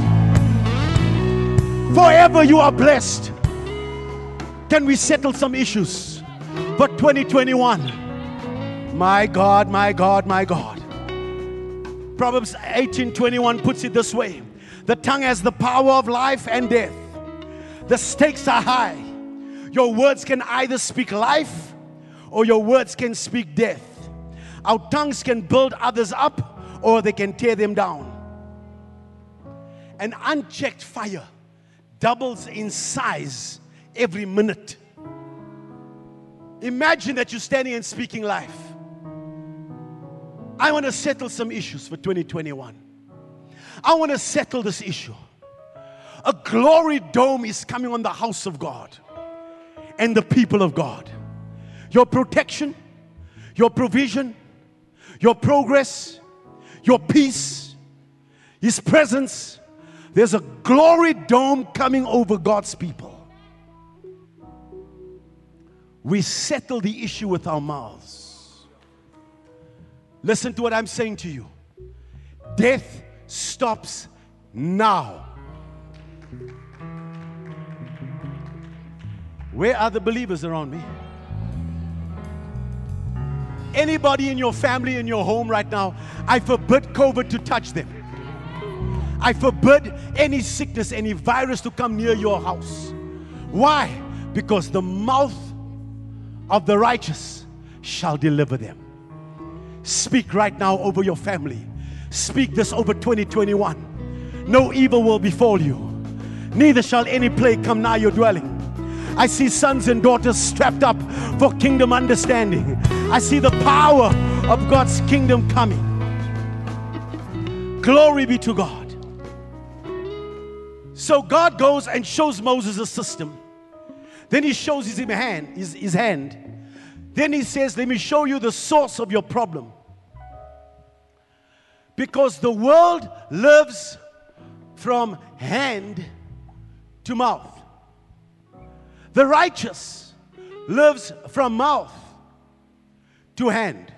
Forever you are blessed. Can we settle some issues for 2021? My God, my God, my God. Proverbs 18:21 puts it this way. The tongue has the power of life and death. The stakes are high. Your words can either speak life or your words can speak death. Our tongues can build others up or they can tear them down. An unchecked fire doubles in size every minute. Imagine that you're standing and speaking life. I want to settle some issues for 2021. I want to settle this issue. A glory dome is coming on the house of God and the people of God. Your protection, your provision, your progress, your peace, His presence. There's a glory dome coming over God's people. We settle the issue with our mouths. Listen to what I'm saying to you. Death stops now. Where are the believers around me? Anybody in your family, in your home right now, I forbid COVID to touch them. I forbid any sickness, any virus to come near your house. Why? Because the mouth of the righteous shall deliver them. Speak right now over your family. Speak this over 2021. No evil will befall you, neither shall any plague come nigh your dwelling. I see sons and daughters strapped up for kingdom understanding. I see the power of God's kingdom coming. Glory be to God. So God goes and shows Moses a system. Then he shows his hand, his, his hand. Then he says, Let me show you the source of your problem. Because the world lives from hand to mouth. The righteous lives from mouth to hand.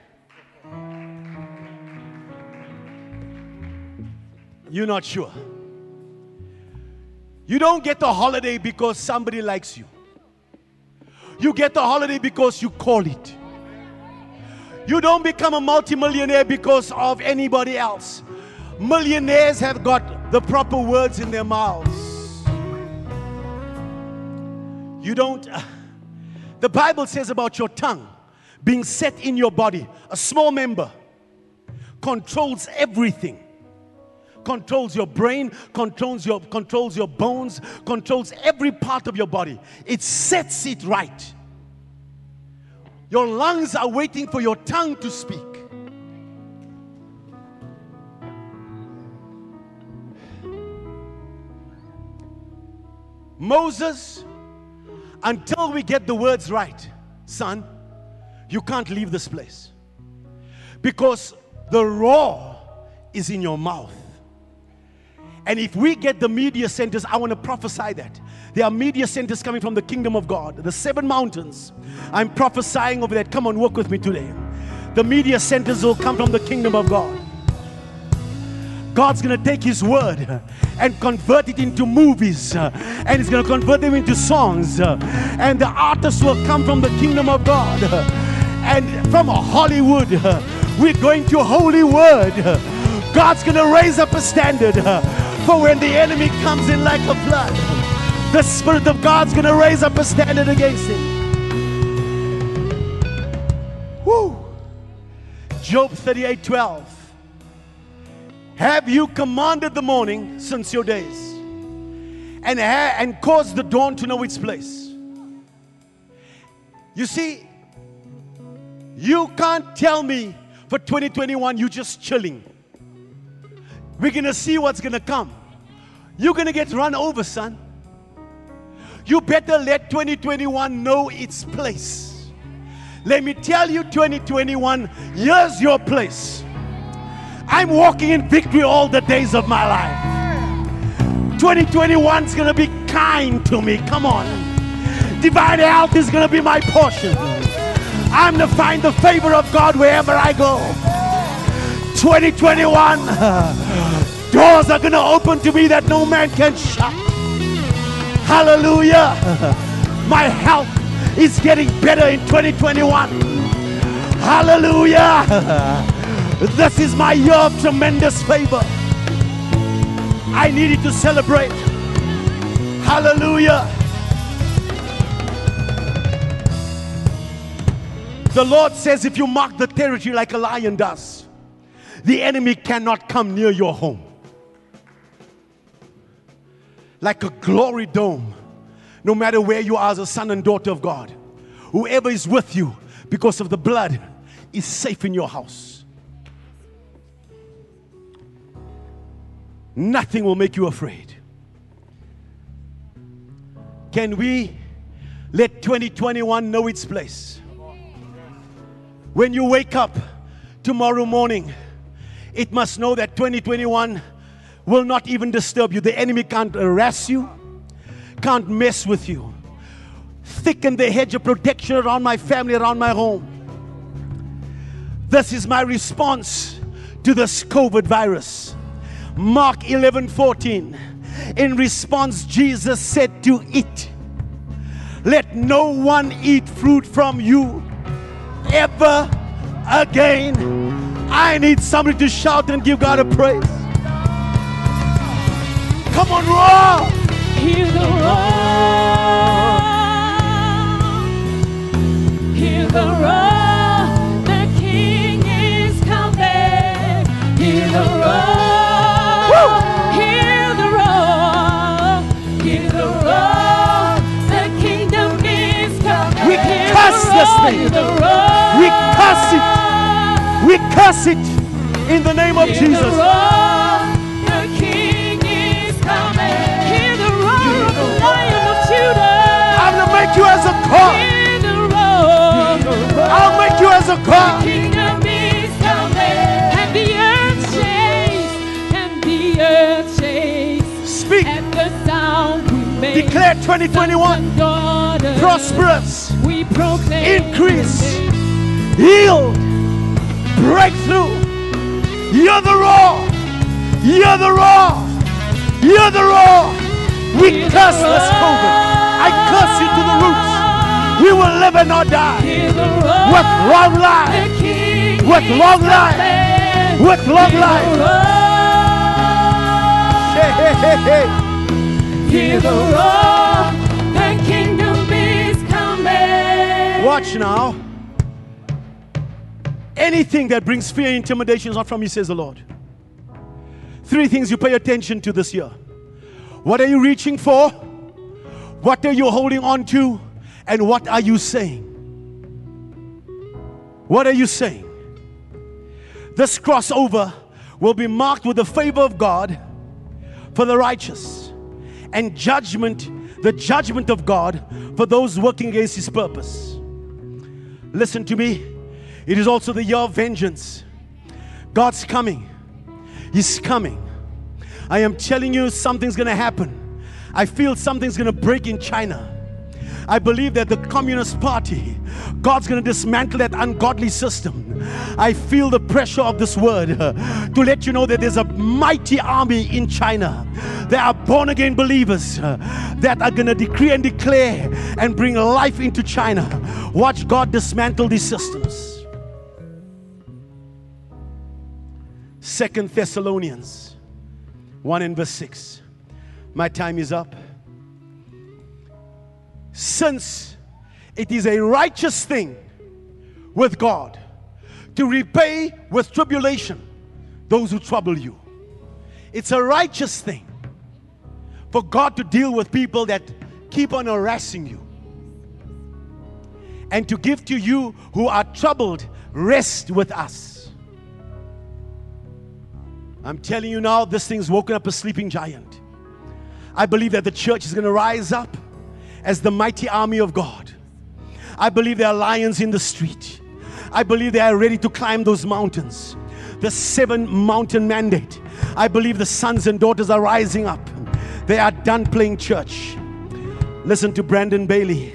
You're not sure. You don't get the holiday because somebody likes you. You get the holiday because you call it. You don't become a multimillionaire because of anybody else. Millionaires have got the proper words in their mouths. You don't. Uh, the Bible says about your tongue being set in your body, a small member controls everything. Controls your brain, controls your controls your bones, controls every part of your body. It sets it right. Your lungs are waiting for your tongue to speak. Moses until we get the words right, son, you can't leave this place. Because the raw is in your mouth. And if we get the media centers, I want to prophesy that. There are media centers coming from the kingdom of God, the seven mountains. I'm prophesying over that. Come on, work with me today. The media centers will come from the kingdom of God. God's going to take His word and convert it into movies, and He's going to convert them into songs. And the artists will come from the kingdom of God. And from Hollywood, we're going to Holy Word. God's going to raise up a standard for when the enemy comes in like a flood. The Spirit of God's going to raise up a standard against him. Woo! Job 38 12. Have you commanded the morning since your days and, ha- and caused the dawn to know its place? You see, you can't tell me for 2021 you're just chilling. We're gonna see what's gonna come. You're gonna get run over, son. You better let 2021 know its place. Let me tell you, 2021, here's your place. I'm walking in victory all the days of my life. 2021 is going to be kind to me. Come on. Divine health is going to be my portion. I'm going to find the favor of God wherever I go. 2021, doors are going to open to me that no man can shut. Hallelujah. My health is getting better in 2021. Hallelujah. This is my year of tremendous favor. I needed to celebrate. Hallelujah. The Lord says, if you mark the territory like a lion does, the enemy cannot come near your home. Like a glory dome, no matter where you are as a son and daughter of God, whoever is with you because of the blood is safe in your house. Nothing will make you afraid. Can we let 2021 know its place? When you wake up tomorrow morning, it must know that 2021 will not even disturb you. The enemy can't harass you, can't mess with you. Thicken the hedge of protection around my family, around my home. This is my response to this COVID virus. Mark 11 14. In response, Jesus said to it, Let no one eat fruit from you ever again. I need somebody to shout and give God a praise. Come on, roar! Hear the roar. Hear the roar. Hear the curse this roar. thing. Hear the roar. We curse it. We curse it in the name of Hear Jesus. the roar. The King is coming. Hear the roar of the Lion of Judah. I'm gonna make you as a car. The. I'll make you as a car. Kingdom is coming, and the earth shakes, and the earth Declare 2021 daughters, prosperous, we proclaim increase, healed, breakthrough. You're the roar. You're the roar. You're the roar. We curse this COVID. I curse you to the roots. We will live and not die. With long life. With long life. With long life. Hey, hey, hey, hey. Hear the roar. The kingdom is coming. Watch now. Anything that brings fear and intimidation is not from me, says the Lord. Three things you pay attention to this year. What are you reaching for? What are you holding on to? And what are you saying? What are you saying? This crossover will be marked with the favor of God for the righteous and judgment, the judgment of God for those working against His purpose. Listen to me. It is also the year of vengeance. God's coming. He's coming. I am telling you, something's to happen. I feel something's to break in China. I believe that the Communist Party, God's going to dismantle that ungodly system. I feel the pressure of this word uh, to let you know that there's a mighty army in China. There are born again believers uh, that are going to decree and declare and bring life into China. Watch God dismantle these systems. Second Thessalonians 1 and verse 6. My time is up. Since it is a righteous thing with God to repay with tribulation those who trouble you. It's a righteous thing for God to deal with people that keep on harassing you and to give to you who are troubled rest with us. I'm telling you now, this thing's woken up a sleeping giant. I believe that the church is going to rise up as the mighty army of God. I believe there are lions in the street. I believe they are ready to climb those mountains. The seven mountain mandate. I believe the sons and daughters are rising up. They are done playing church. Listen to Brandon Bailey.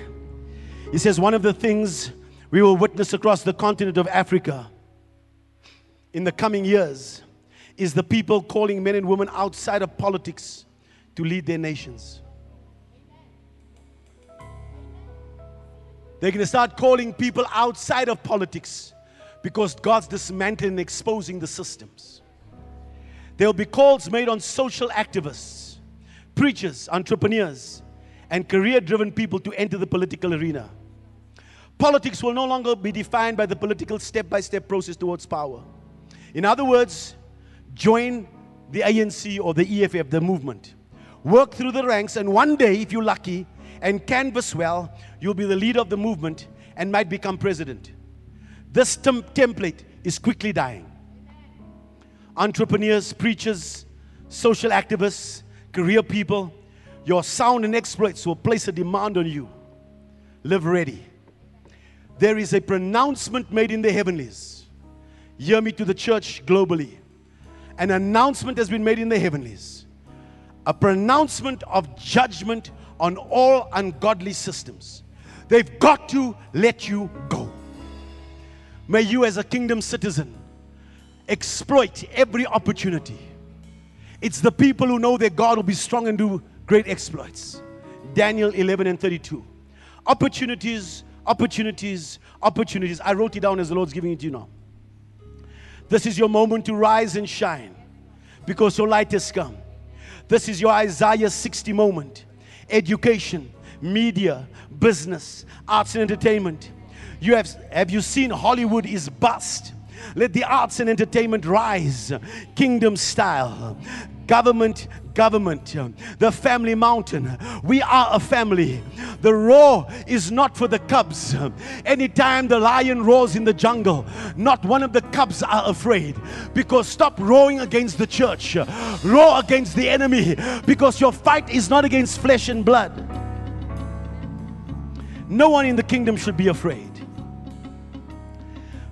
He says, One of the things we will witness across the continent of Africa in the coming years is the people calling men and women outside of politics to lead their nations. They're going to start calling people outside of politics because God's dismantling and exposing the systems. There will be calls made on social activists, preachers, entrepreneurs, and career driven people to enter the political arena. Politics will no longer be defined by the political step by step process towards power. In other words, join the ANC or the EFF, the movement. Work through the ranks, and one day, if you're lucky and canvass well, you'll be the leader of the movement and might become president. This tem- template is quickly dying. Entrepreneurs, preachers, social activists, career people, your sound and exploits will place a demand on you. Live ready. There is a pronouncement made in the heavenlies. Hear me to the church globally. An announcement has been made in the heavenlies. A pronouncement of judgment on all ungodly systems. They've got to let you go. May you, as a kingdom citizen, exploit every opportunity. It's the people who know that God will be strong and do great exploits. Daniel 11 and 32. Opportunities, opportunities, opportunities. I wrote it down as the Lord's giving it to you now. This is your moment to rise and shine because your light has come. This is your Isaiah 60 moment. Education, media, business, arts and entertainment. You have have you seen Hollywood is bust? Let the arts and entertainment rise, kingdom style. Government, government, the family mountain. We are a family. The roar is not for the cubs. Anytime the lion roars in the jungle, not one of the cubs are afraid. Because stop roaring against the church, roar against the enemy. Because your fight is not against flesh and blood. No one in the kingdom should be afraid.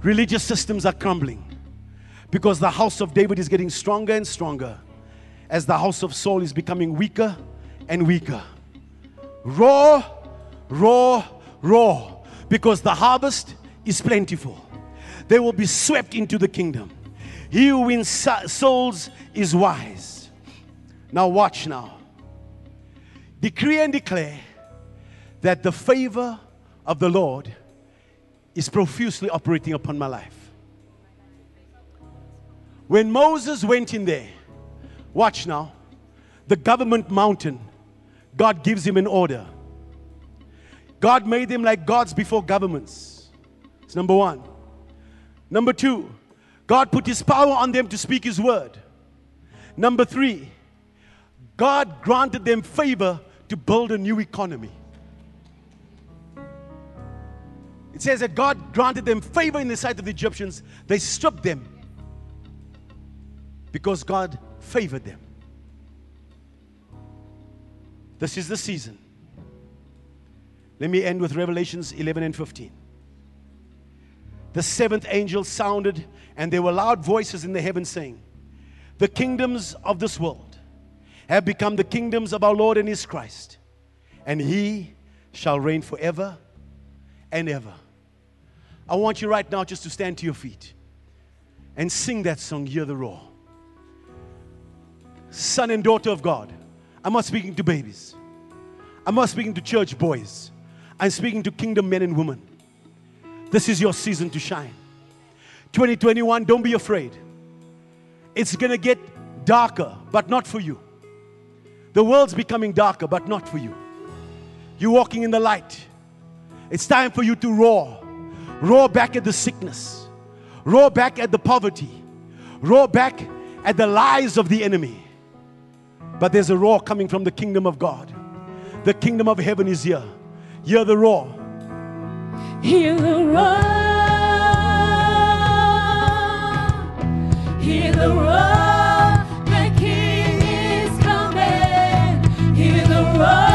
Religious systems are crumbling because the house of David is getting stronger and stronger as the house of Saul is becoming weaker and weaker. Roar, roar, roar because the harvest is plentiful. They will be swept into the kingdom. He who wins so- souls is wise. Now, watch now. Decree and declare that the favor of the Lord is profusely operating upon my life. When Moses went in there, watch now, the government mountain, God gives him an order. God made them like gods before governments. It's number one. Number two, God put his power on them to speak his word. Number three, God granted them favor to build a new economy. It says that God granted them favor in the sight of the Egyptians. They stripped them because God favored them. This is the season. Let me end with Revelations 11 and 15. The seventh angel sounded, and there were loud voices in the heaven saying, The kingdoms of this world have become the kingdoms of our Lord and his Christ, and he shall reign forever and ever. I want you right now just to stand to your feet and sing that song, Hear the Roar. Son and daughter of God, I'm not speaking to babies, I'm not speaking to church boys, I'm speaking to kingdom men and women. This is your season to shine. 2021, don't be afraid. It's gonna get darker, but not for you. The world's becoming darker, but not for you. You're walking in the light. It's time for you to roar. Roar back at the sickness. Roar back at the poverty. Roar back at the lies of the enemy. But there's a roar coming from the kingdom of God. The kingdom of heaven is here. Hear the roar. Hear the roar. Hear the roar. The King is coming. Hear the roar.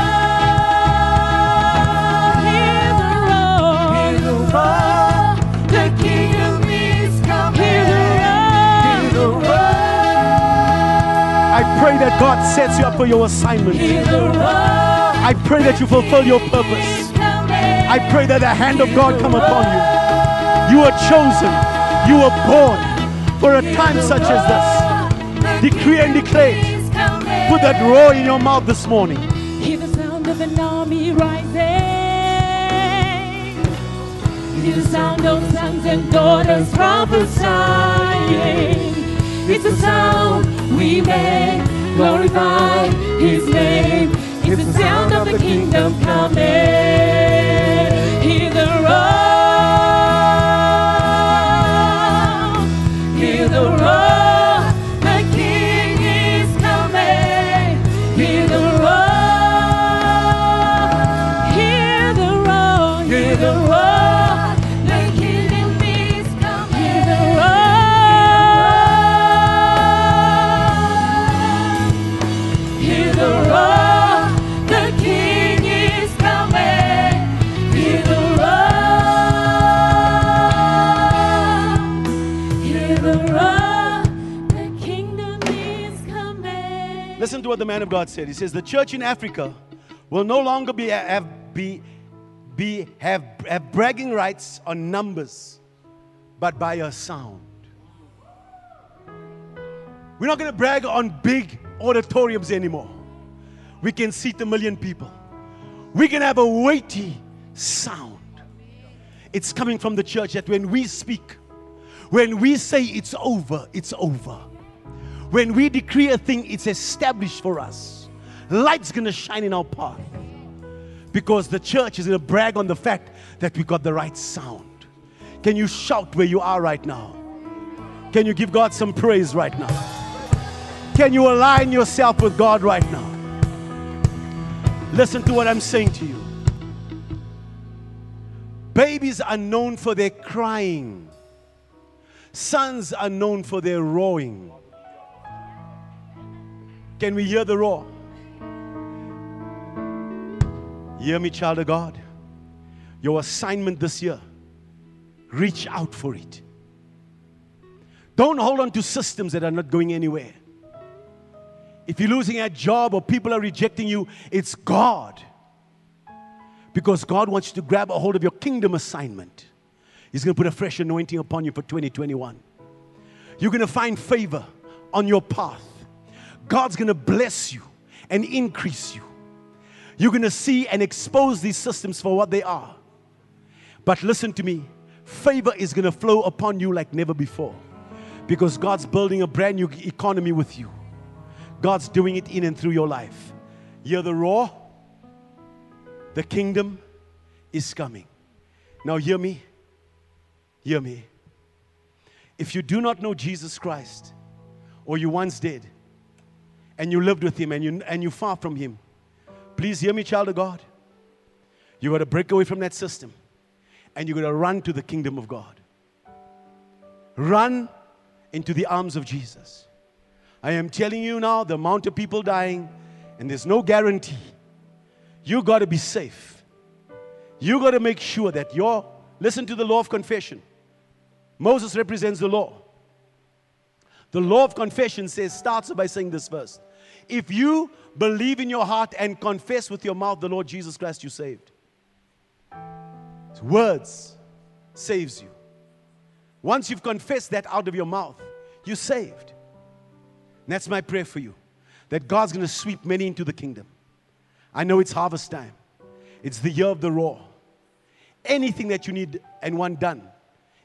That God sets you up for your assignment. I pray that you fulfill your purpose. I pray that the hand of God come upon you. You are chosen. You were born for a time such as this. Decree and declare. Put that roar in your mouth this morning. Hear the sound of an army rising. Hear the sound of sons and daughters prophesying. It's a sound we make, glorify His name. It's the sound of the kingdom coming. Hear the roar. The man of God said. He says, The church in Africa will no longer be, have, be, be, have, have bragging rights on numbers, but by a sound. We're not going to brag on big auditoriums anymore. We can seat a million people. We can have a weighty sound. It's coming from the church that when we speak, when we say it's over, it's over. When we decree a thing, it's established for us. Light's gonna shine in our path because the church is gonna brag on the fact that we got the right sound. Can you shout where you are right now? Can you give God some praise right now? Can you align yourself with God right now? Listen to what I'm saying to you. Babies are known for their crying. Sons are known for their roaring. Can we hear the roar? Hear me, child of God. Your assignment this year, reach out for it. Don't hold on to systems that are not going anywhere. If you're losing a job or people are rejecting you, it's God. Because God wants you to grab a hold of your kingdom assignment. He's going to put a fresh anointing upon you for 2021. You're going to find favor on your path. God's going to bless you and increase you. You're going to see and expose these systems for what they are. But listen to me favor is going to flow upon you like never before because God's building a brand new economy with you. God's doing it in and through your life. Hear the roar? The kingdom is coming. Now, hear me. Hear me. If you do not know Jesus Christ, or you once did, and you lived with Him and you, and you far from Him, please hear me, child of God. You got to break away from that system and you got to run to the kingdom of God. Run into the arms of Jesus. I am telling you now, the amount of people dying, and there's no guarantee. You got to be safe. You got to make sure that your, listen to the law of confession. Moses represents the law. The law of confession says, starts by saying this first. If you believe in your heart and confess with your mouth the Lord Jesus Christ, you saved. Words saves you. Once you've confessed that out of your mouth, you're saved. And that's my prayer for you that God's going to sweep many into the kingdom. I know it's harvest time, it's the year of the roar. Anything that you need and want done,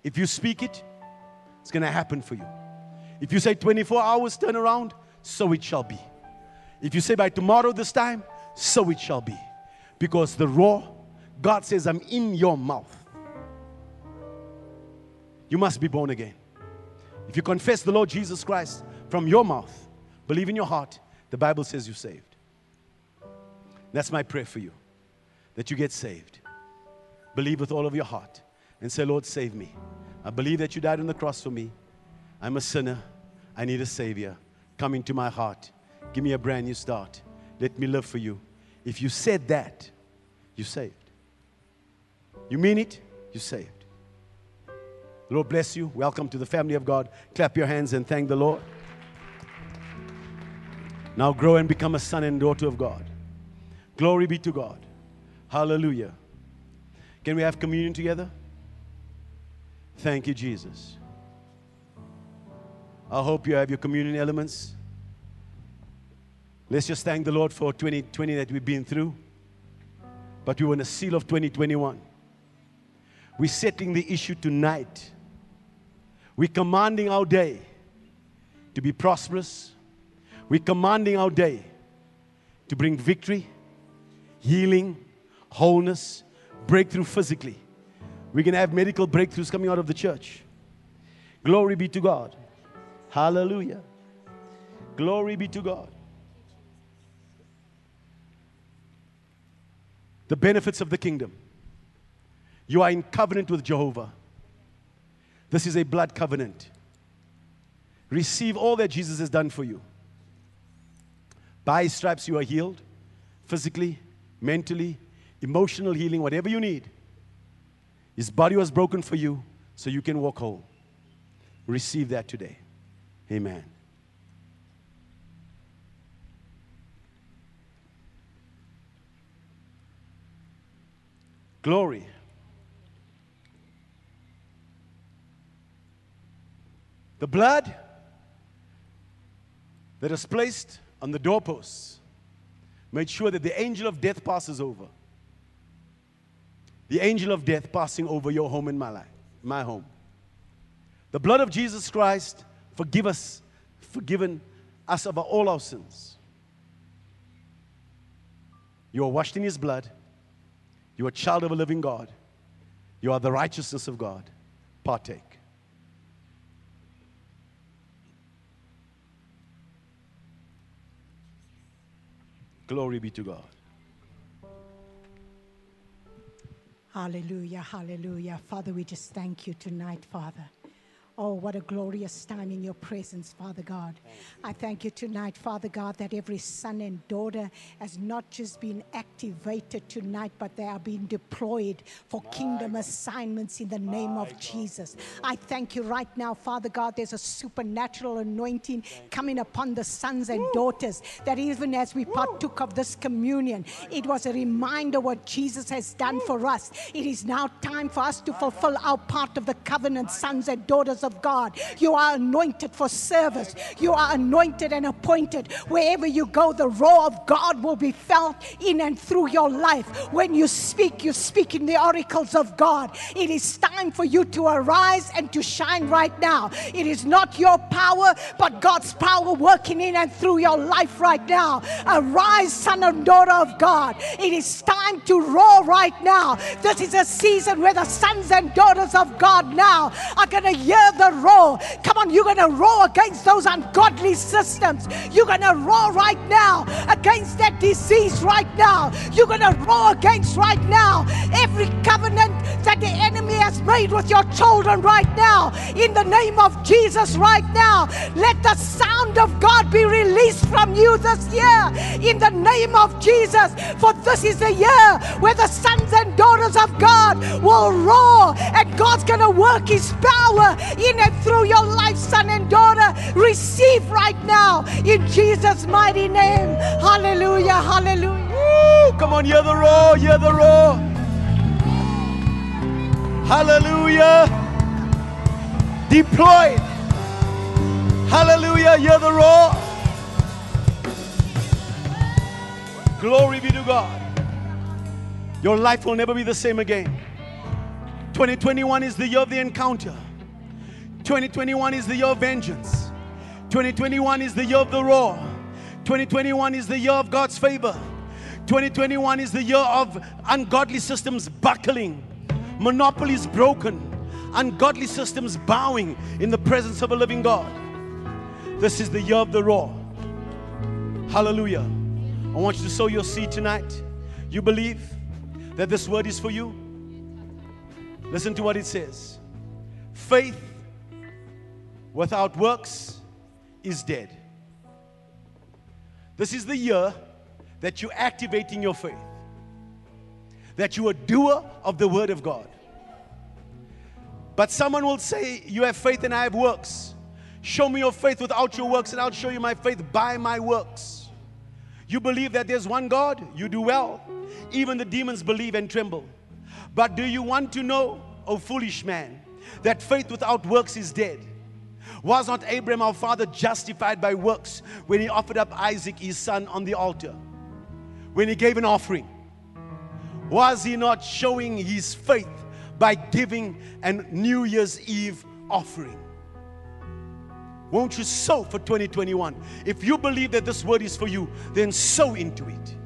if you speak it, it's going to happen for you. If you say 24 hours turn around, so it shall be. If you say by tomorrow this time, so it shall be. Because the roar, God says, I'm in your mouth. You must be born again. If you confess the Lord Jesus Christ from your mouth, believe in your heart, the Bible says you're saved. That's my prayer for you that you get saved. Believe with all of your heart and say, Lord, save me. I believe that you died on the cross for me. I'm a sinner. I need a Savior. Come into my heart. Give me a brand new start. Let me live for you. If you said that, you're saved. You mean it, you're saved. Lord bless you. Welcome to the family of God. Clap your hands and thank the Lord. Now grow and become a son and daughter of God. Glory be to God. Hallelujah. Can we have communion together? Thank you, Jesus. I hope you have your communion elements. Let's just thank the Lord for 2020 that we've been through. But we want a seal of 2021. We're setting the issue tonight. We're commanding our day to be prosperous. We're commanding our day to bring victory. healing, wholeness, breakthrough physically. We're going to have medical breakthroughs coming out of the church. Glory be to God. Hallelujah. Glory be to God. The benefits of the kingdom. You are in covenant with Jehovah. This is a blood covenant. Receive all that Jesus has done for you. By his stripes, you are healed physically, mentally, emotional healing, whatever you need. His body was broken for you so you can walk whole. Receive that today. Amen. Glory. The blood that is placed on the doorposts made sure that the angel of death passes over. The angel of death passing over your home and my life, my home. The blood of Jesus Christ forgive us, forgiven us of all our sins. You are washed in his blood. You are a child of a living God. You are the righteousness of God. Partake. Glory be to God. Hallelujah, hallelujah. Father, we just thank you tonight, Father. Oh, what a glorious time in your presence, Father God. I thank you tonight, Father God, that every son and daughter has not just been activated tonight, but they are being deployed for kingdom assignments in the name of Jesus. I thank you right now, Father God, there's a supernatural anointing coming upon the sons and daughters that even as we partook of this communion, it was a reminder what Jesus has done for us. It is now time for us to fulfill our part of the covenant, sons and daughters of God. You are anointed for service. You are anointed and appointed. Wherever you go, the roar of God will be felt in and through your life. When you speak, you speak in the oracles of God. It is time for you to arise and to shine right now. It is not your power, but God's power working in and through your life right now. Arise, son and daughter of God. It is time to roar right now. This is a season where the sons and daughters of God now are going to hear the roar. Come on, you're going to roar against those ungodly systems. You're going to roar right now against that disease right now. You're going to roar against right now every covenant that the enemy has made with your children right now. In the name of Jesus, right now, let the sound of God be released from you this year. In the name of Jesus, for this is the year where the sons and daughters of God will roar, and God's going to work His power in and through your life, son and daughter. Receive right now in Jesus' mighty name. Hallelujah, hallelujah. Woo! Come on, hear the roar, hear the roar. Hallelujah. Deployed. Hallelujah, hear the roar. Glory be to God. Your life will never be the same again. 2021 is the year of the encounter. 2021 is the year of vengeance. 2021 is the year of the roar. 2021 is the year of God's favor. 2021 is the year of ungodly systems buckling, monopolies broken, ungodly systems bowing in the presence of a living God. This is the year of the roar. Hallelujah. I want you to sow your seed tonight. You believe that this word is for you? Listen to what it says faith without works is dead. This is the year that you're activating your faith, that you're a doer of the word of God. But someone will say, You have faith and I have works. Show me your faith without your works, and I'll show you my faith by my works. You believe that there's one God, you do well. Even the demons believe and tremble. But do you want to know, O foolish man, that faith without works is dead? Was not Abraham our father justified by works when he offered up Isaac his son on the altar? When he gave an offering? Was he not showing his faith by giving a New Year's Eve offering? Won't you sow for 2021? If you believe that this word is for you, then sow into it.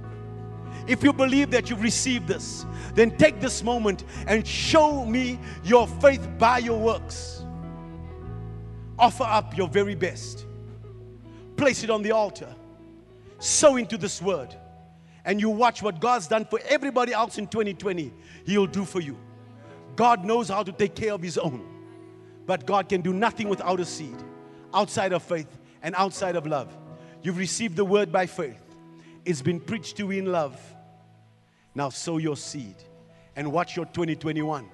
If you believe that you've received this, then take this moment and show me your faith by your works. Offer up your very best. Place it on the altar. Sow into this word. And you watch what God's done for everybody else in 2020, He'll do for you. God knows how to take care of His own. But God can do nothing without a seed, outside of faith and outside of love. You've received the word by faith, it's been preached to you in love. Now sow your seed and watch your 2021.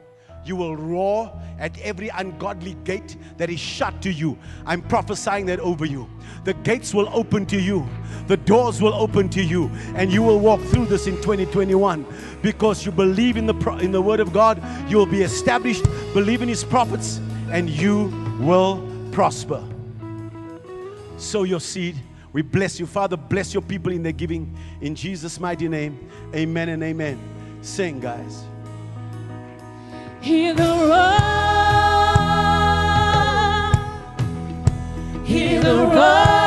You will roar at every ungodly gate that is shut to you. I'm prophesying that over you. The gates will open to you, the doors will open to you, and you will walk through this in 2021 because you believe in the, in the Word of God. You will be established, believe in His prophets, and you will prosper. Sow your seed. We bless you. Father, bless your people in their giving. In Jesus' mighty name, amen and amen. Sing, guys. Hear the roar. Hear the roar.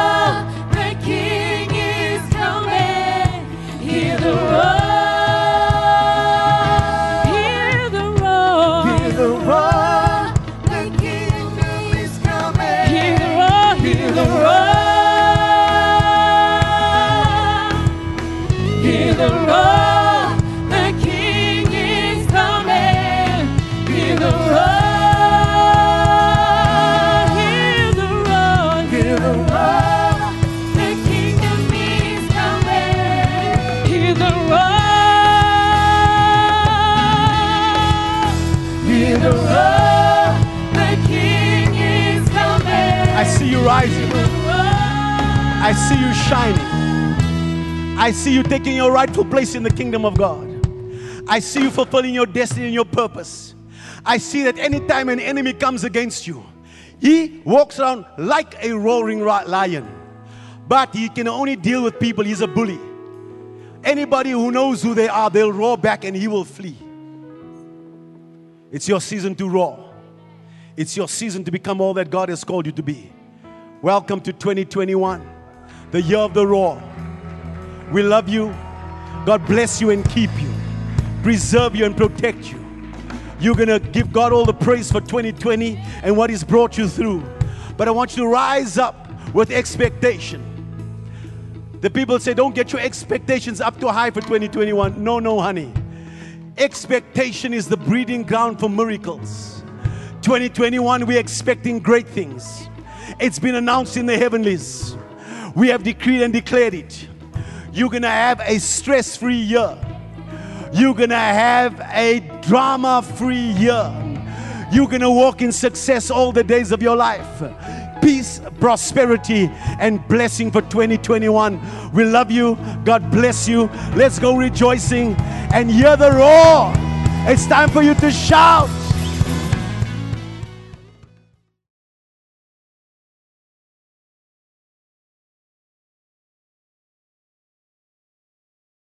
See you taking your rightful place in the kingdom of God. I see you fulfilling your destiny and your purpose. I see that anytime an enemy comes against you, he walks around like a roaring lion. But he can only deal with people, he's a bully. Anybody who knows who they are, they'll roar back and he will flee. It's your season to roar. It's your season to become all that God has called you to be. Welcome to 2021, the year of the roar. We love you. God bless you and keep you, preserve you and protect you. You're going to give God all the praise for 2020 and what He's brought you through. But I want you to rise up with expectation. The people say, don't get your expectations up too high for 2021. No, no, honey. Expectation is the breeding ground for miracles. 2021, we're expecting great things. It's been announced in the heavenlies. We have decreed and declared it. You're gonna have a stress free year. You're gonna have a drama free year. You're gonna walk in success all the days of your life. Peace, prosperity, and blessing for 2021. We love you. God bless you. Let's go rejoicing and hear the roar. It's time for you to shout.